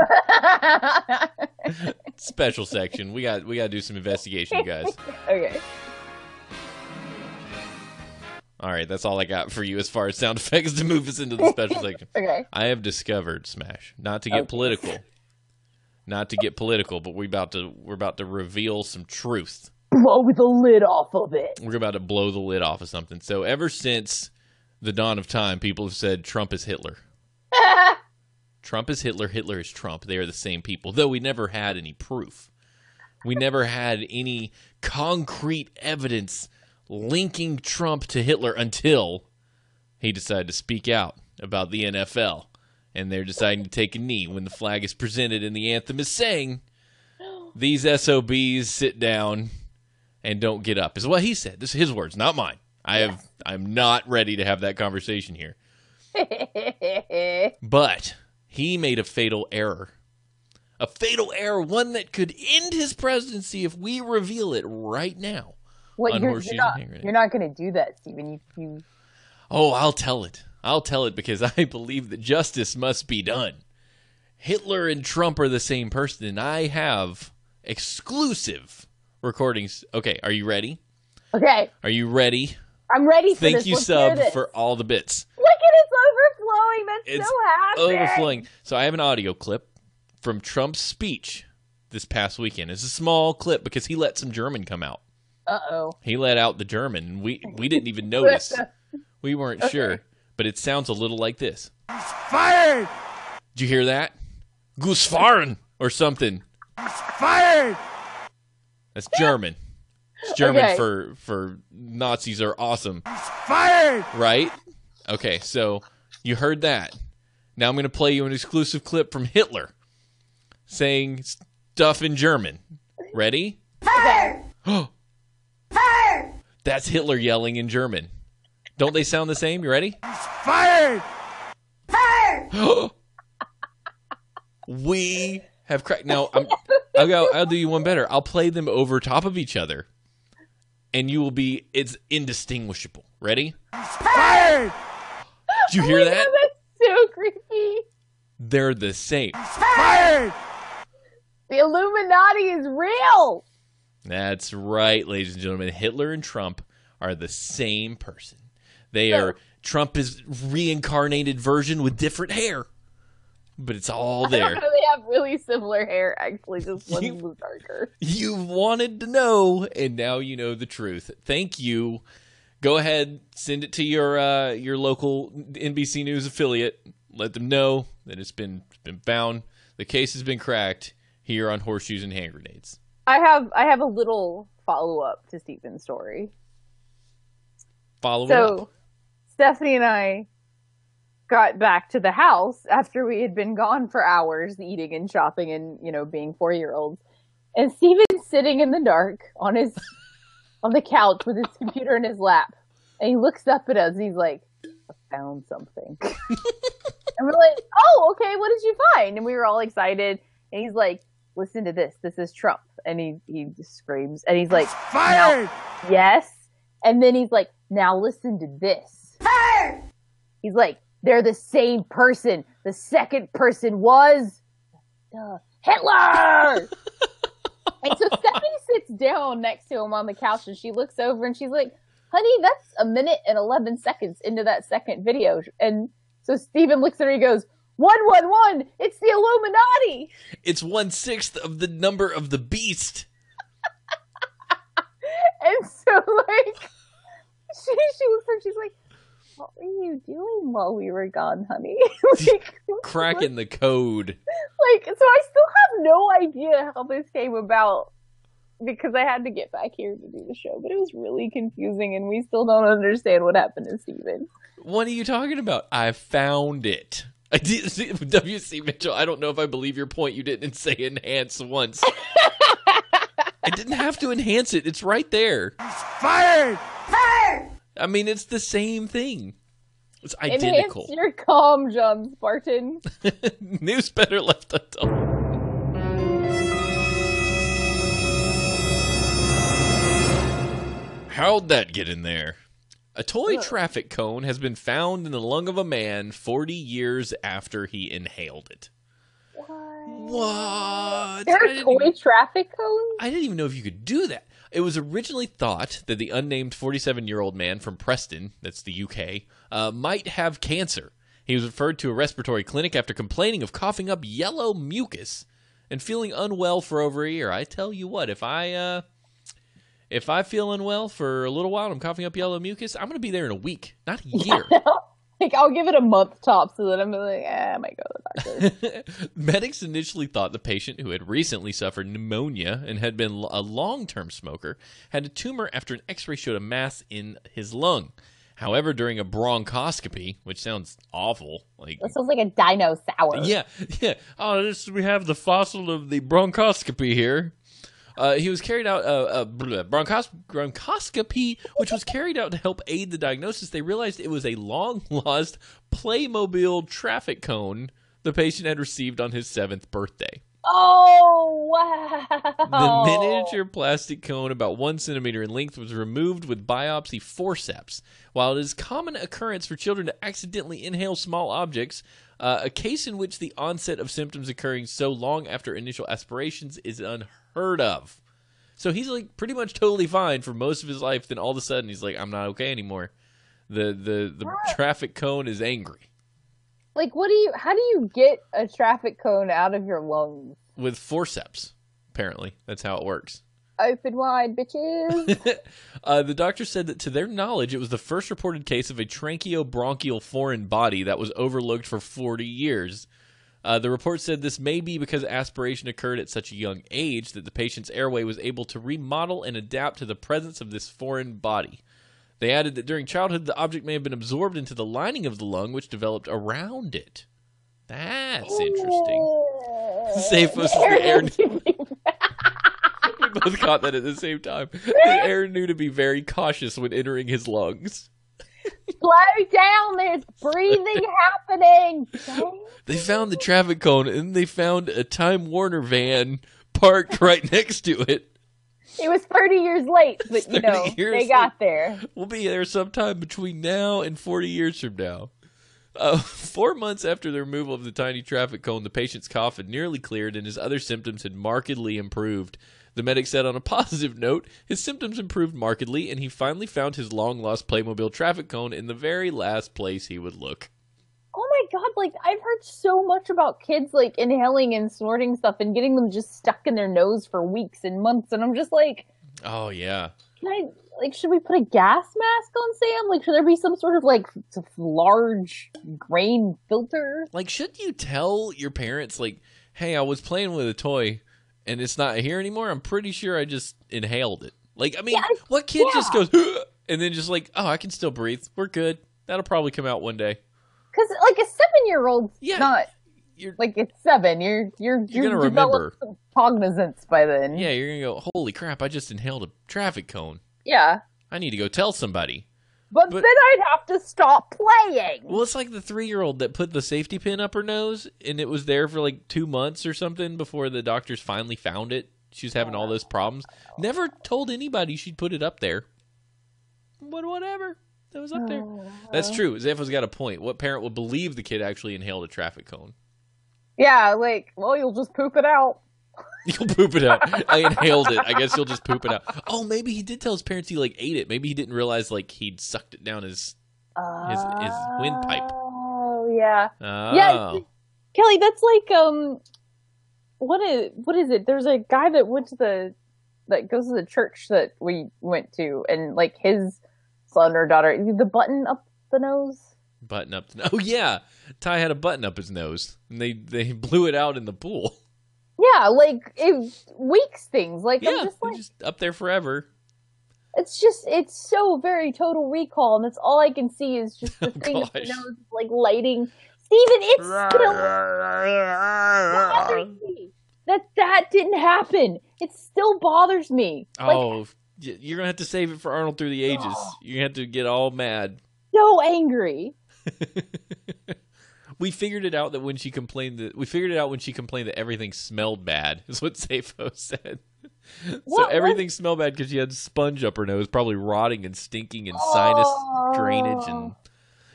Special section. We got. We got to do some investigation, you guys. okay. All right, that's all I got for you as far as sound effects to move us into the special section. Okay. I have discovered Smash. Not to get Okay. political. Not to get political, but we about to we're about to reveal some truth. Blow the lid off of it. We're about to blow the lid off of something. So ever since the dawn of time, people have said Trump is Hitler. Trump is Hitler, Hitler is Trump. They are the same people, though we never had any proof. We never had any concrete evidence linking Trump to Hitler until he decided to speak out about the NFL. And they're deciding to take a knee when the flag is presented and the anthem is saying, These SOBs sit down and don't get up, is what he said. This is his words, not mine. I have I'm not ready to have that conversation here. But he made a fatal error. A fatal error, one that could end his presidency if we reveal it right now. what you're, you're not, you're not going to do that, Steven. You, you Oh, I'll tell it. I'll tell it because I believe that justice must be done. Hitler and Trump are the same person, and I have exclusive recordings. Okay, are you ready? okay? Are you ready? I'm ready for Thank this. you, Let's sub, this. for all the bits. Look at it's overflowing. That's It's so happy. overflowing. So I have an audio clip from Trump's speech this past weekend. It's a small clip because he let some German come out. Uh oh. He let out the German. We we didn't even notice. We weren't sure, but it sounds a little like this. Fired! Did you hear that? Goose or something. Fired! That's German. It's German Okay. for for Nazis are awesome, Fired! right? Okay, so you heard that. Now I'm going to play you an exclusive clip from Hitler saying stuff in German. Ready? Fire! Fire! That's Hitler yelling in German. Don't they sound the same? You ready? Fired! Fire! we have cracked. Now I'm, I'll go. I'll do you one better. I'll play them over top of each other, and you will be. It's indistinguishable. Ready? Fired! Did you hear oh that? That's so creepy. They're the same. Fired! The Illuminati is real. That's right, ladies and gentlemen. Hitler and Trump are the same person. They are. Trump is reincarnated version with different hair, but it's all there. Have really similar hair. Actually, just one You- was darker. You've wanted to know, and now you know the truth. Thank you. Go ahead, send it to your uh, your local NBC News affiliate. Let them know that it's been been found. The case has been cracked here on horseshoes and hand grenades. I have I have a little follow up to Stephen's story. Follow So up. Stephanie and I got back to the house after we had been gone for hours eating and shopping and, you know, being four year olds. And Steven's sitting in the dark on his on the couch with his computer in his lap, and he looks up at us. And he's like, "I found something," and we're like, "Oh, okay. What did you find?" And we were all excited. And he's like, "Listen to this. This is Trump." And he he screams, and he's like, Fired! "Yes." And then he's like, "Now listen to this." Fire, he's like, "They're the same person. The second person was uh, Hitler." and so Stephanie sits down next to him on the couch, and she looks over and she's like, "Honey, that's a minute and eleven seconds into that second video." And so Steven looks at her. He goes, "One, one, one. It's the Illuminati." It's one sixth of the number of the beast. And so like she she looks at her, she's like, What were you doing while we were gone, honey? like, Cracking the code. like so I still have no idea how this came about because I had to get back here to do the show, but it was really confusing and we still don't understand what happened to Steven. What are you talking about? I found it. I did, WC Mitchell, I don't know if I believe your point. You didn't say enhance once. I didn't have to enhance it. It's right there. Fired! I mean, it's the same thing. It's identical. Enhance your calm, John Spartan. News better left untold. How'd that get in there? A toy traffic cone has been found in the lung of a man 40 years after he inhaled it. What? There are toy even- traffic cones? I didn't even know if you could do that. It was originally thought that the unnamed 47 year old man from Preston, that's the UK, uh, might have cancer. He was referred to a respiratory clinic after complaining of coughing up yellow mucus and feeling unwell for over a year. I tell you what, if I uh, if I feel unwell for a little while and I'm coughing up yellow mucus, I'm going to be there in a week, not a year. like I'll give it a month top so that I'm like, eh, I might go to the doctor. Medics initially thought the patient, who had recently suffered pneumonia and had been a long term smoker, had a tumor after an x ray showed a mass in his lung. However, during a bronchoscopy, which sounds awful, like That sounds like a dino sour. yeah, yeah. Oh, this we have the fossil of the bronchoscopy here. Uh, he was carried out uh, uh, bronchos- bronchoscopy, which was carried out to help aid the diagnosis. They realized it was a long lost Playmobil traffic cone the patient had received on his seventh birthday. Oh wow! The miniature plastic cone, about one centimeter in length, was removed with biopsy forceps. While it is common occurrence for children to accidentally inhale small objects, uh, a case in which the onset of symptoms occurring so long after initial aspirations is unheard of. So he's like pretty much totally fine for most of his life. Then all of a sudden he's like, "I'm not okay anymore." The the the traffic cone is angry Like, what do you? How do you get a traffic cone out of your lungs? with forceps. Apparently, that's how it works. Open wide, bitches. uh, the doctor said that to their knowledge, it was the first reported case of a tracheobronchial foreign body that was overlooked for 40 years. Uh, the report said this may be because aspiration occurred at such a young age that the patient's airway was able to remodel and adapt to the presence of this foreign body. They added that during childhood, the object may have been absorbed into the lining of the lung, which developed around it. That's interesting. Safe was the air. we both caught that at the same time. The air knew to be very cautious when entering his lungs. Slow down. There's breathing happening. They found the traffic cone and they found a Time Warner van parked right next to it. It was 30 years late, but you know they got late. there. We'll be there sometime between now and 40 years from now. Uh, four months after the removal of the tiny traffic cone, the patient's cough had nearly cleared and his other symptoms had markedly improved. The medic said on a positive note, his symptoms improved markedly and he finally found his long lost Playmobil traffic cone in the very last place he would look. Oh my god! Like I've heard so much about kids like inhaling and snorting stuff and getting them just stuck in their nose for weeks and months, and I'm just like, Oh, yeah. can I like should we put a gas mask on Sam? Like should there be some sort of like large grain filter? Like, should you tell your parents, like, hey, I was playing with a toy and it's not here anymore? I'm pretty sure I just inhaled it. Like, I mean, Yeah, what kid just goes, and then just like, oh, I can still breathe. We're good. That'll probably come out one day. Because like a seven year old's Yeah. not You're, like it's seven. You're you're You're gonna remember some cognizance by then. yeah, you're gonna go, holy crap, I just inhaled a traffic cone. Yeah. I need to go tell somebody. But, But- then I'd have to stop playing. Well, it's like the three year old that put the safety pin up her nose, and it was there for like two months or something before the doctors finally found it. She was having all those problems. Never told anybody she'd put it up there. But whatever. That was up there. That's oh. true. Zepho's got a point. What parent would believe the kid actually inhaled a traffic cone? Yeah, like, well, you'll just poop it out. You'll poop it out. I inhaled it. I guess you'll just poop it out. Oh, maybe he did tell his parents he like ate it. Maybe he didn't realize like he'd sucked it down his. uh, his windpipe. Oh, yeah. Oh. Yeah, Kelly, that's like um, what is what is it? There's a guy that went to the that goes to the church that we went to, and like his son or daughter, the button up the nose. button up. The nose. Oh yeah, Ty had a button up his nose, and they they blew it out in the pool. Yeah, like it weaks things. Like Yeah, I'm just like just up there forever. it's just it's so very total recall, and that's all I can see is just the Oh, thing gosh. like lighting. Steven, it's still bothers me that that didn't happen. It still bothers me. Like oh, you're gonna have to save it for Arnold through the ages. You're gonna have to get all mad. so angry. we figured it out that when she complained that we figured it out when she complained that everything smelled bad. Is what Zepho said. so What was- everything smelled bad because she had sponge up her nose, probably rotting and stinking and sinus drainage and. Oh.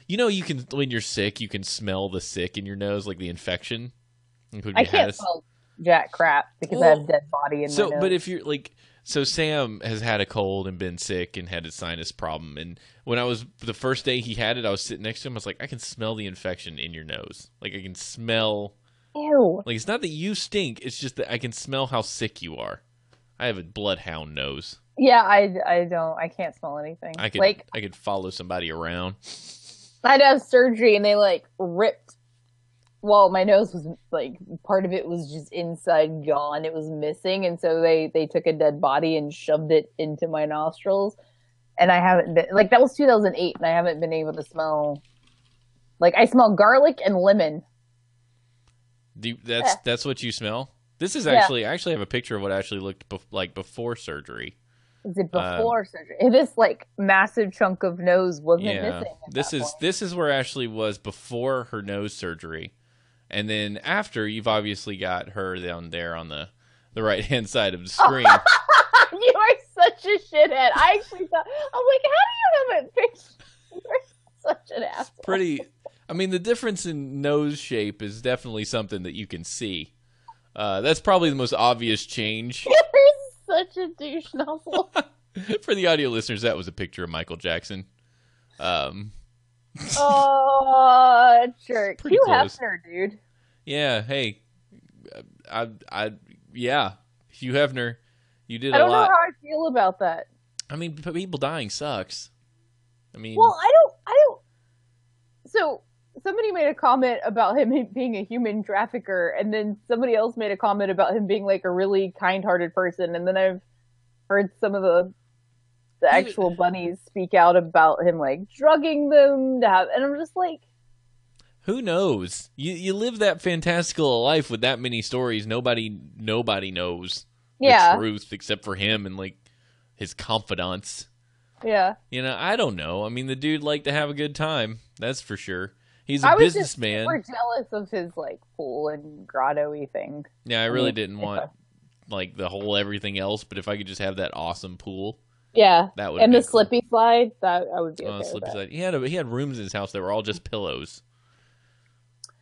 You know, you can when you're sick, you can smell the sick in your nose, like the infection. I can't smell jack crap because I have dead body in so my nose. but if you're like so sam has had a cold and been sick and had a sinus problem and when i was the first day he had it i was sitting next to him i was like i can smell the infection in your nose like i can smell Ew. like it's not that you stink it's just that i can smell how sick you are i have a bloodhound nose Yeah, I, I don't. I can't smell anything. i could like i could follow somebody around I'd have surgery and they like ripped. Well, my nose was like part of it was just inside gone. It was missing, and so they they took a dead body and shoved it into my nostrils. And I haven't been like that was 2008, and I haven't been able to smell. Like I smell garlic and lemon. Do you- that's Yeah. that's what you smell this is Yeah. actually i actually have a picture of what actually looked bef- like before surgery Is it Um, before surgery? This like massive chunk of nose wasn't yeah missing. this is point. this is where ashley was before her nose surgery and then after you've obviously got her down there on the the right hand side of the screen you are such a shithead. I actually thought I'm like, how do you have it fixed? You're such an asshole. pretty i mean the difference in nose shape is definitely something that you can see uh, that's probably the most obvious change You're such a douche nozzle. for the audio listeners that was a picture of michael jackson um, oh, jerk. Pretty Hugh close. Hefner, dude. yeah hey i i yeah hugh hefner you did I a don't know lot how I feel about that. I mean, people dying sucks. I mean, Well, I don't. I don't. So somebody made a comment about him being a human trafficker, and then somebody else made a comment about him being like a really kind-hearted person, and then I've heard some of the the actual bunnies speak out about him like drugging them to have, and I'm just like, who knows? You you live that fantastical life with that many stories. Nobody nobody knows yeah, the truth except for him and like his confidants. yeah. You know, I don't know. I mean, the dude liked to have a good time. That's for sure. He's a I was businessman. super jealous of his like pool and grotto-y thing. Yeah, I really mean, didn't want like the whole everything else, but if I could just have that awesome pool, Yeah, that would and the slippy slide, that I would be Oh, okay with slippy that. slide. He had a, he had rooms in his house that were all just pillows.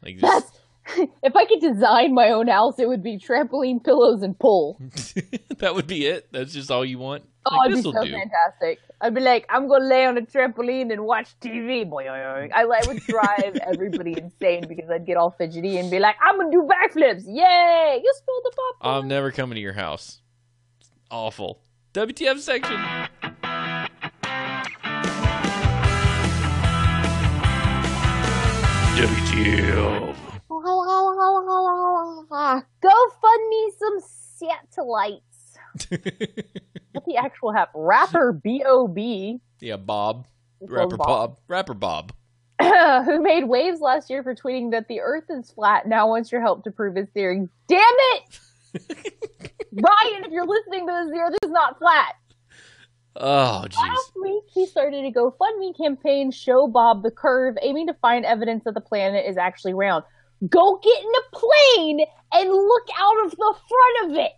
Like That's if I could design my own house, it would be trampoline, pillows, and pool. that would be it. That's just all you want. Oh, Like, it'd be so do. fantastic. I'd be like, I'm gonna lay on a trampoline and watch TV. Boy, I, I would drive everybody insane because I'd get all fidgety and be like, I'm gonna do backflips. Yay! You spilled the popcorn. I'm never coming to your house. It's awful. WTF section. WTF. Go fund me some satellites. What the actual hap? Rapper B.O.B. yeah, Bob. Bob. Rapper Bob. Rapper Bob. who made waves last year for tweeting that the Earth is flat, now wants your help to prove his theory. Damn it, Ryan! If you're listening to this, the Earth is not flat. Oh, jeez. Last week, he started a GoFundMe campaign, Show Bob the Curve, aiming to find evidence that the planet is actually round. Go get in a plane and look out of the front of it.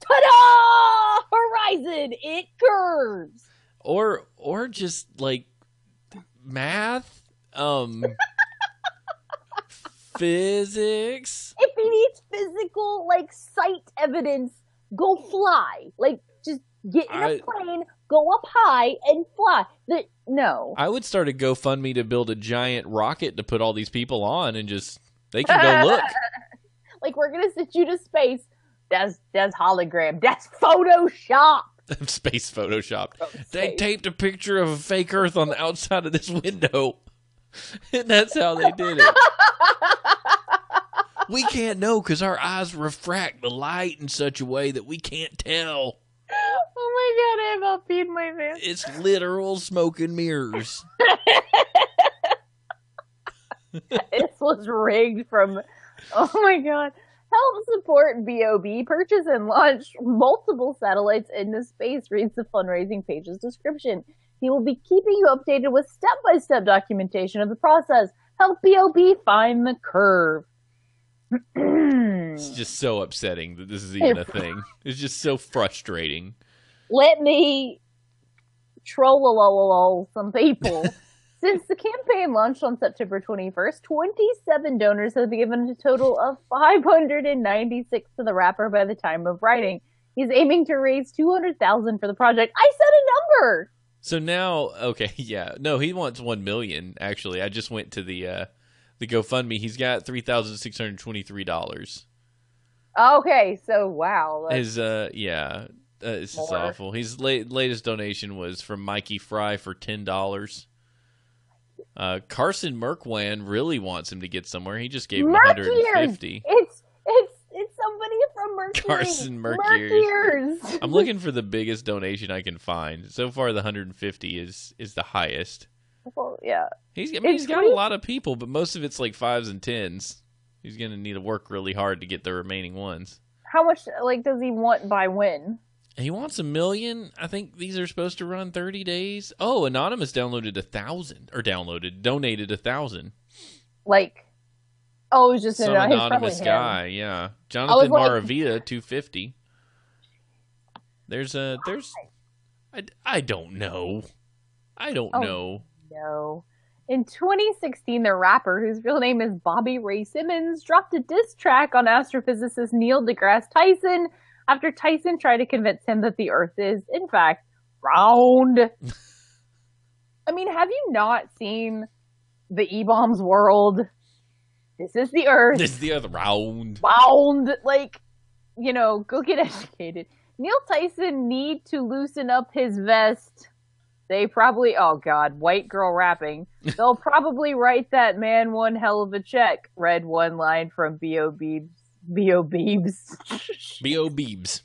Ta-da! Horizon, it curves. Or or just like math, um, physics. If he needs physical, like, sight evidence, go fly. Like, just get in a plane, go up high, and fly. The, no. I would start a GoFundMe to build a giant rocket to put all these people on and just they can go look. like, we're gonna send you to space. That's, that's hologram. That's Photoshop. Space Photoshop. Oh, they taped a picture of a fake Earth on the outside of this window. And that's how they did it. We can't know because our eyes refract the light in such a way that we can't tell. Oh my god, I have about peed my pants. It's literal smoke and mirrors. this was rigged from. Oh my god. Help support BOB, purchase and launch multiple satellites into space, reads the fundraising page's description. He will be keeping you updated with step by step documentation of the process. Help BOB find the curve. It's just so upsetting that this is even a thing. It's just so frustrating. let me troll some people. Since the campaign launched on September 21st, 27 donors have given a total of 596 to the rapper by the time of writing. He's aiming to raise 200,000 for the project. I said a number. So now, okay, yeah, no, he wants one million. Actually, I just went to the uh, the GoFundMe. He's got three thousand six hundred twenty three dollars. Okay, so wow. His uh, yeah, uh, this is awful. His late, latest donation was from Mikey Fry for ten dollars. Uh, Carson Merkwan really wants him to get somewhere. He just gave him one hundred and fifty. It's it's it's somebody Mercury. Carson. Merciers. I'm looking for the biggest donation I can find. So far, the 150 is is the highest. Well, yeah. He's I mean, he's got a lot of people, but most of it's like fives and tens. He's gonna need to work really hard to get the remaining ones. How much like does he want by when? He wants a million. I think these are supposed to run 30 days. Oh, Anonymous downloaded a thousand or downloaded, donated a thousand. Like, oh, it was just Some anonymous probably him. guy, yeah. Jonathan like- Maravita, 250. There's a there's I, I don't know. I don't Oh. know. No. In 2016, the rapper, whose real name is Bobby Ray Simmons, dropped a diss track on astrophysicist Neil deGrasse Tyson after Tyson tried to convince him that the Earth is, in fact, round. I mean, have you not seen the E Bombs world? This is the Earth. This is the other round. bound. Like, you know, go get educated. Neil Tyson need to loosen up his vest. They probably, oh god, white girl rapping. They'll probably write that man one hell of a check. Read one line from B.O. Beebs. B.O. Beebs. B.O. Beebs.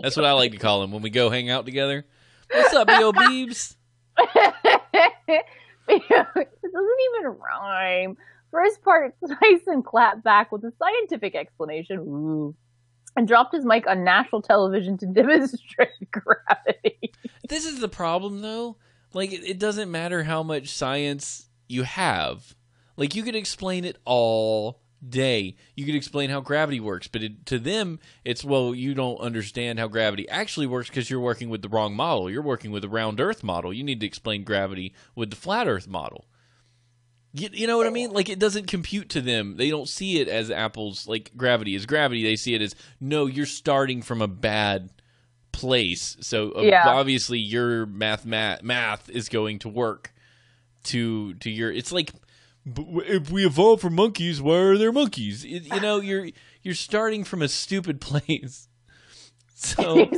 That's what I like to call him when we go hang out together. What's up, B.O. Beebs? it doesn't even rhyme. First part, Tyson clapped back with a scientific explanation. Ooh. And dropped his mic on national television to demonstrate gravity. This is the problem, though. Like, it, doesn't matter how much science you have. Like, you could explain it all day. You could explain how gravity works, but it, to them, it's, well, you don't understand how gravity actually works because you're working with the wrong model. You're working with the round Earth model. You need to explain gravity with the flat Earth model. You, you know what I mean? Like, it doesn't compute to them. They don't see it as apples, like gravity is gravity. They see it as, no, you're starting from a bad place. So Yeah. obviously your math, math math is going to work to to your it's like if we evolved from monkeys, why are there monkeys? It- you know, you're you're starting from a stupid place. So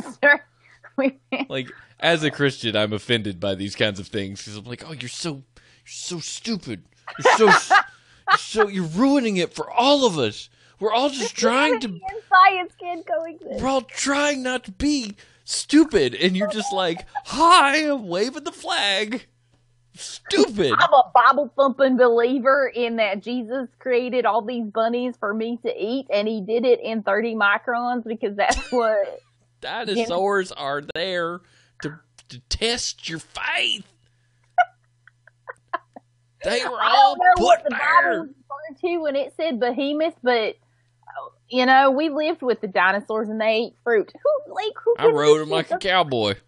like as a Christian, I'm offended by these kinds of things because I'm like, oh, you're so you're so stupid. You're so you're so you're ruining it for all of us. We're all just trying to science can't coexist. we're all trying not to be stupid, and you're just like, hi, I'm waving the flag. Stupid. I'm a Bible thumping believer in that Jesus created all these bunnies for me to eat, and he did it in 30 microns because that's what. Dinosaurs are there to to test your faith. They were I all don't know put what the there. Bible referred to when it said behemoth, but you know we lived with the dinosaurs and they ate fruit. Who like who? I rode a him like a cowboy.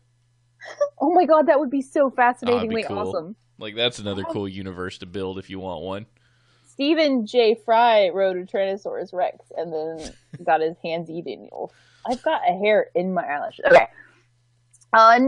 Oh my god, that would be so fascinatingly cool. awesome. Like that's another um, cool universe to build if you want one. Stephen J. Fry rode a Tyrannosaurus Rex and then got his hands eaten. Oh, I've got a hair in my eyelash. Okay. Uh,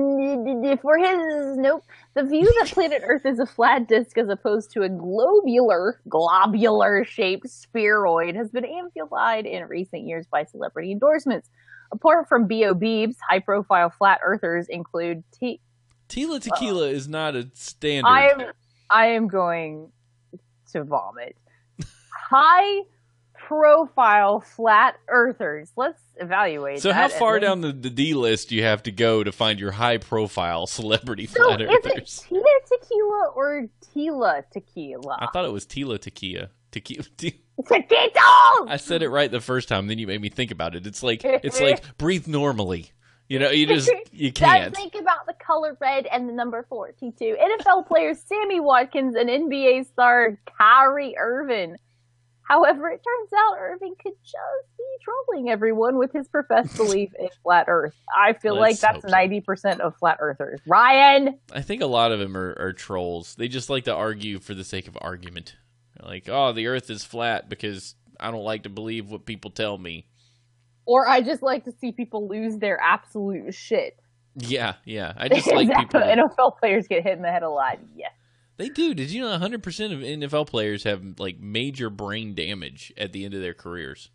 for his nope, the view that planet Earth is a flat disk as opposed to a globular, globular shaped spheroid has been amplified in recent years by celebrity endorsements. Apart from Bo Beebs, high-profile flat earthers include T. Tila Tequila is not a standard. I am I am going to vomit. High profile flat earthers. Let's evaluate. so how far down the, the D list do you have to go to find your high profile celebrity So flat earthers? is it? Tina Tequila or Tila Tequila? I thought it was Tila Tequila. Tequila. Taquitos! I said it right the first time, then you made me think about it. It's like it's like breathe normally. You know, you just you can't. think about the color red and the number 42. NFL players Sammy Watkins and NBA star Kyrie Irving. However, it turns out Irving could just be trolling everyone with his professed belief in flat Earth. I feel Let's like that's 90% of flat earthers. Ryan! I think a lot of them are, are trolls. They just like to argue for the sake of argument. Like, oh, the Earth is flat because I don't like to believe what people tell me. Or I just like to see people lose their absolute shit. Yeah, yeah. I just like That's people. NFL players get hit in the head a lot. Yes. They do. Did you know 100% of NFL players have like major brain damage at the end of their careers?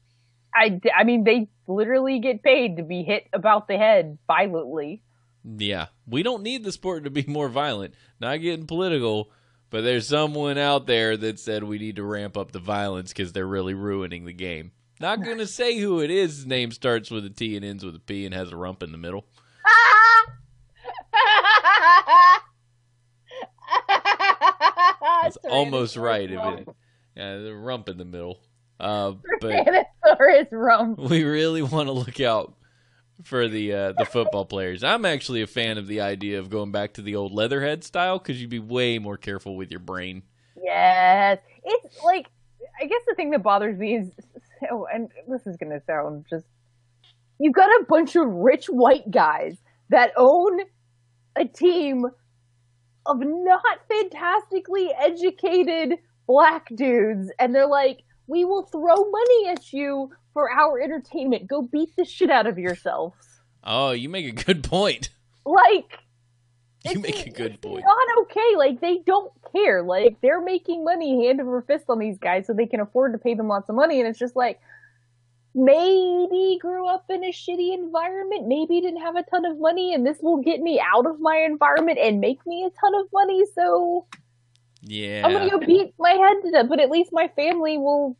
I, I mean, they literally get paid to be hit about the head violently. Yeah. We don't need the sport to be more violent. Not getting political, but there's someone out there that said we need to ramp up the violence because they're really ruining the game. Not going to say who it is. His name starts with a T and ends with a P and has a rump in the middle. That's almost right. If it, yeah, the rump in the middle. Uh, but we really want to look out for the uh, the football players. I'm actually a fan of the idea of going back to the old leatherhead style because you'd be way more careful with your brain. Yes, it's like I guess the thing that bothers me is, oh, and this is gonna sound just. You've got a bunch of rich white guys that own a team of not fantastically educated black dudes, and they're like, "We will throw money at you for our entertainment. Go beat the shit out of yourselves." Oh, you make a good point. Like, You make a good point. Not okay. Like they don't care. Like they're making money hand over fist on these guys, so they can afford to pay them lots of money. And it's just like maybe grew up in a shitty environment, maybe didn't have a ton of money, and this will get me out of my environment and make me a ton of money. So Yeah. I'm gonna go beat my head to them, but at least my family will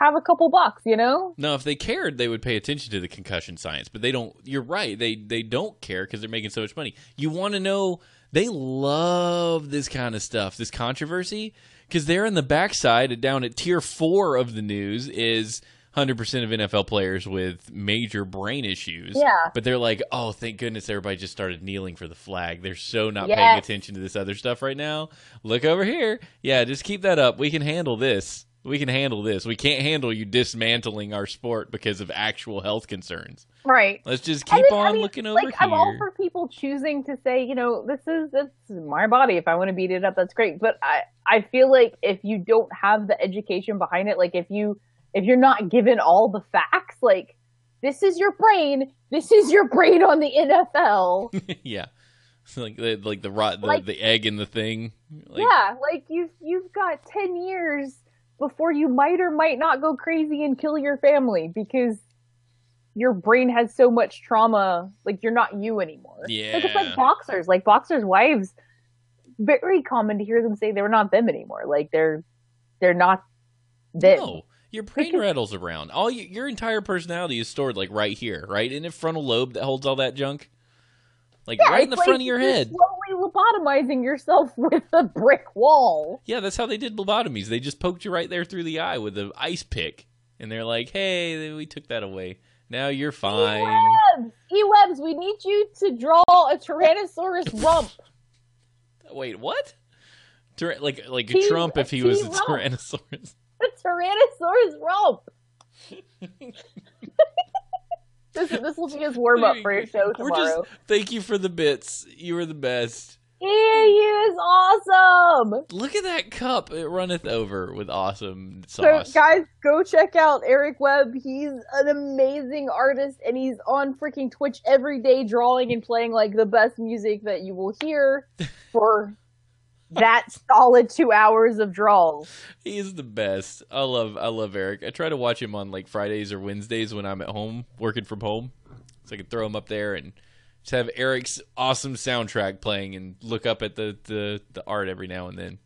have a couple bucks. You know? No, if they cared, they would pay attention to the concussion science. But they don't. You're right. They they don't care because they're making so much money. You want to know? They love this kind of stuff, this controversy, because they're in the backside down at tier four of the news is 100% of NFL players with major brain issues. Yeah. But they're like, oh, thank goodness everybody just started kneeling for the flag. They're so not Yes. paying attention to this other stuff right now. Look over here. Yeah, just keep that up. We can handle this. We can handle this. We can't handle you dismantling our sport because of actual health concerns. Right. Let's just keep then, on I mean, looking over like, here. I'm all for people choosing to say, you know, this is this is my body. If I want to beat it up, that's great. But I I feel like if you don't have the education behind it, like if you if you're not given all the facts, like this is your brain, this is your brain on the NFL. yeah. Like the like the rot the, Like- the egg in the thing. Like, yeah, like you've you've got ten years before you might or might not go crazy and kill your family because your brain has so much trauma. Like you're not you anymore. Yeah. Like it's like boxers. Like boxers' wives. Very common to hear them say they're not them anymore. Like they're they're not them. No, your brain rattles around. All you, your entire personality is stored like right here, right in the frontal lobe that holds all that junk. Like Yeah, right in the like front of your head. Slowly lobotomizing yourself with a brick wall. Yeah, that's how they did lobotomies. They just poked you right there through the eye with an ice pick, and they're like, "Hey, we took that away. Now you're fine." Webs! E Webs, we need you to draw a Tyrannosaurus rump. Wait, what? Tyra- like like T- Trump if he was a. Tyrannosaurus. A Tyrannosaurus rump. this this will be his warm up for your show We're just tomorrow. thank you for the bits. You were the best. He is awesome. Look at that cup. It runneth over with awesome So sauce. guys, go check out Eric Webb. He's an amazing artist and he's on freaking Twitch every day drawing and playing like the best music that you will hear for that solid two hours of draws. He is the best. I love I love Eric. I try to watch him on like Fridays or Wednesdays when I'm at home working from home. So I can throw him up there and just have Eric's awesome soundtrack playing and look up at the, the, the art every now and then.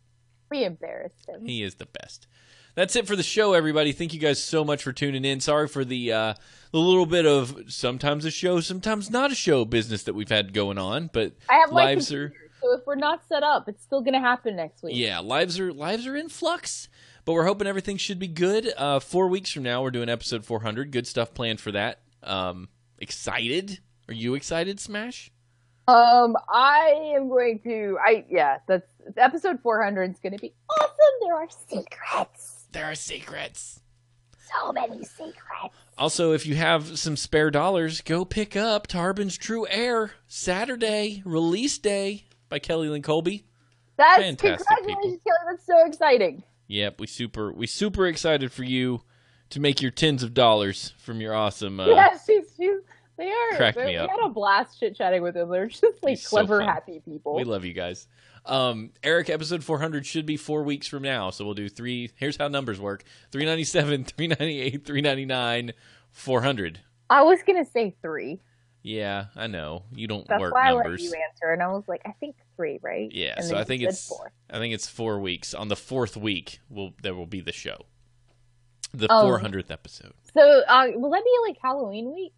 We embarrassed him. He is the best. That's it for the show, everybody. Thank you guys so much for tuning in. Sorry for the uh, the little bit of sometimes a show, sometimes not a show business that we've had going on, but I have lives are computer, so if we're not set up, it's still gonna happen next week. yeah, lives are lives are in flux, but we're hoping everything should be good. Uh, four weeks from now, we're doing episode 400. Good stuff planned for that. Um, excited? Are you excited, Smash? Um, I am going to. I yeah, that's episode 400 is gonna be awesome. There are secrets, There are secrets. so many secrets. Also, if you have some spare dollars, go pick up Tarbin's True Heir Saturday release day by Kelly Lynn Colby. That's Fantastic, congratulations, Kelly. That's so exciting. Yep, we super we super excited for you to make your tens of dollars from your awesome. Uh, yeah, she's she's. They are. They're- me we up. had a blast chit chatting with them. They're just like He's clever, fun. happy people. We love you guys. Um, Eric, episode 400 should be four weeks from now. So we'll do three. Here's how numbers work 397, 398, 399, 400. I was gonna say three. Yeah, I know. You don't That's work why I let numbers. you answer, and I was like, I think three, right? Yeah, And so I think it's four. I think it's four weeks. On the fourth week, will there will be the show, the Oh. 400th episode. So, uh, will that be like Halloween week?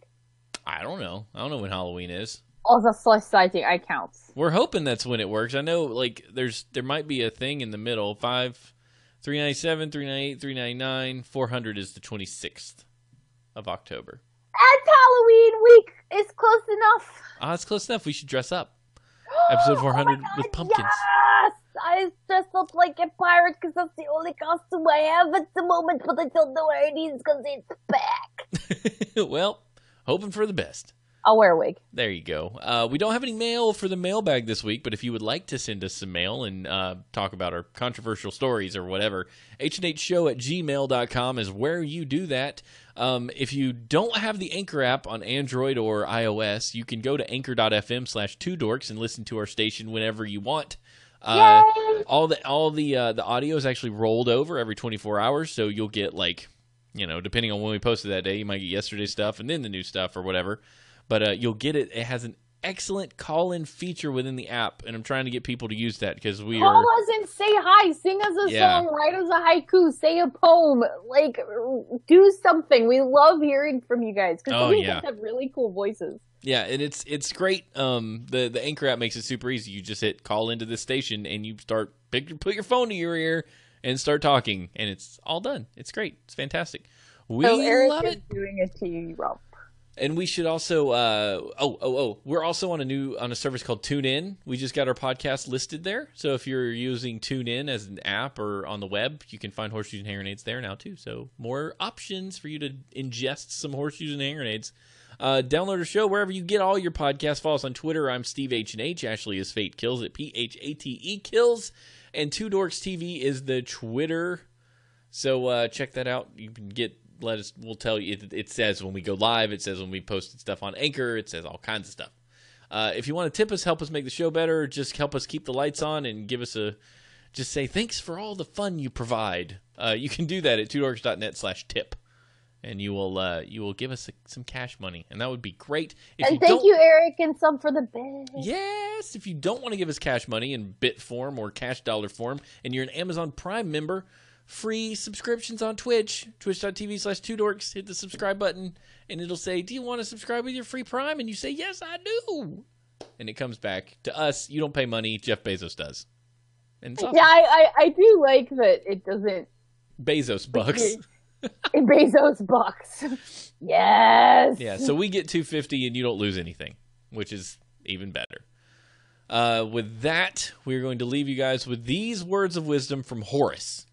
I don't know. I don't know when Halloween is. Oh, that's so exciting. I count. We're hoping that's when it works. I know, like, there's there might be a thing in the middle. Five, three ninety seven, three ninety eight, three ninety nine, four hundred is the twenty sixth of October. Halloween week. It's close enough. Ah, it's close enough. We should dress up. Episode Oh 400 my with pumpkins. Yes, I dressed up like a pirate because that's the only costume I have at the moment. But I don't know where it is because it's back. well, hoping for the best. I'll wear a wig. There you go. Uh, we don't have any mail for the mailbag this week, but if you would like to send us some mail and uh, talk about our controversial stories or whatever, h&hshow at gmail.com is where you do that. Um, if you don't have the Anchor app on Android or iOS, you can go to anchor.fm slash two dorks and listen to our station whenever you want. Uh, all the all the uh, the audio is actually rolled over every 24 hours, so you'll get like, you know, depending on when we posted that day, you might get yesterday's stuff and then the new stuff or whatever. But uh, you'll get it. It has an excellent call-in feature within the app, and I'm trying to get people to use that because we are. Call us and say hi. Sing us a Yeah. song. Write us a haiku. Say a poem. Like, do something. We love hearing from you guys because Oh, you yeah. guys have really cool voices. Yeah, and it's it's great. Um, the the Anchor app makes it super easy. You just hit call into the station, and you start pick, put your phone to your ear and start talking, and it's all done. It's great. It's fantastic. We so Eric love it. doing a TV rump. And we should also uh oh oh oh we're also on a new on a service called TuneIn. We just got our podcast listed there. So if you're using TuneIn as an app or on the web, you can find horseshoes and hand grenades there now too. So more options for you to ingest some horseshoes and hand grenades. Uh, download our show wherever you get all your podcasts. Follow us on Twitter. I'm Steve H and H. Ashley is Fate Kills at P H A T E Kills, and Two Dorks TV is the Twitter. So uh, check that out. You can get let us. We'll tell you. It, it says when we go live. It says when we posted stuff on Anchor. It says all kinds of stuff. Uh, if you want to tip us, help us make the show better, just help us keep the lights on and give us a. Just say thanks for all the fun you provide. Uh, you can do that at twodorks.net slash tip, and you will uh, you will give us some cash money, and that would be great. If and don't- thank you, Eric, and some for the bit. Yes, if you don't want to give us cash money in bit form or cash dollar form, and you're an Amazon Prime member, free subscriptions on Twitch, twitch.tv slash two dorks. Hit the subscribe button, and it'll say, Do you want to subscribe with your free Prime? And you say, Yes, I do. And it comes back to us. You don't pay money, Jeff Bezos does. And it's awesome. Yeah, I, I, I do like that it doesn't. Bezos bucks. in Bezos bucks. yes. Yeah, so we get 250 and you don't lose anything, which is even better. Uh, with that, we're going to leave you guys with these words of wisdom from Horace.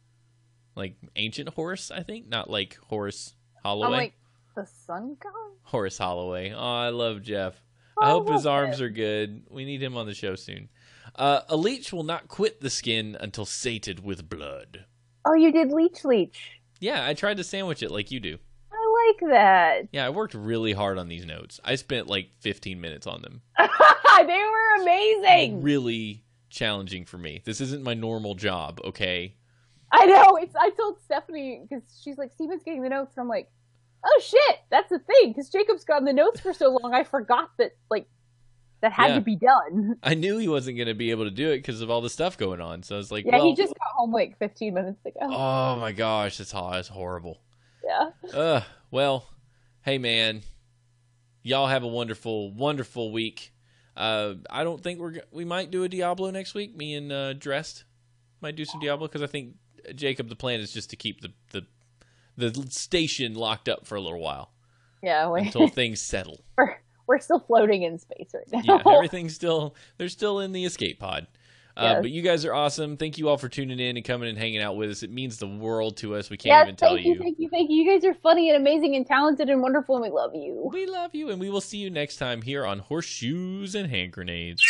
Like ancient Horace, I think, not like Horace Holloway. I'm like the sun god. Horace Holloway. Oh, I love Jeff. I I hope his arms him. are good. We need him on the show soon. Uh, a leech will not quit the skin until sated with blood. Oh, you did leech leech. Yeah, I tried to sandwich it like you do. I like that. Yeah, I worked really hard on these notes. I spent like 15 minutes on them. they were amazing. Really challenging for me. This isn't my normal job, okay? I know. It's. I told Stephanie because she's like, Steven's getting the notes, and I'm like, oh shit, that's the thing. Because Jacob's gotten the notes for so long, I forgot that like that had Yeah. to be done. I knew he wasn't going to be able to do it because of all the stuff going on. So I was like, Yeah, well, he just got home like 15 minutes ago. oh my gosh, that's, ho- that's horrible. Yeah. Uh, well, hey man, y'all have a wonderful, wonderful week. Uh, I don't think we're we might do a Diablo next week. Me and uh, Dressed might do some Diablo because I think Jacob, the plan is just to keep the the the station locked up for a little while Yeah. We, until things settle. we're we're still floating in space right now. Yeah, everything's still they're still in the escape pod. Uh, Yes. But you guys are awesome. Thank you all for tuning in and coming and hanging out with us. It means the world to us. We can't Yes, even tell thank you, thank you, thank you. You guys are funny and amazing and talented and wonderful, and we love you. We love you, and we will see you next time here on Horseshoes and Hand Grenades.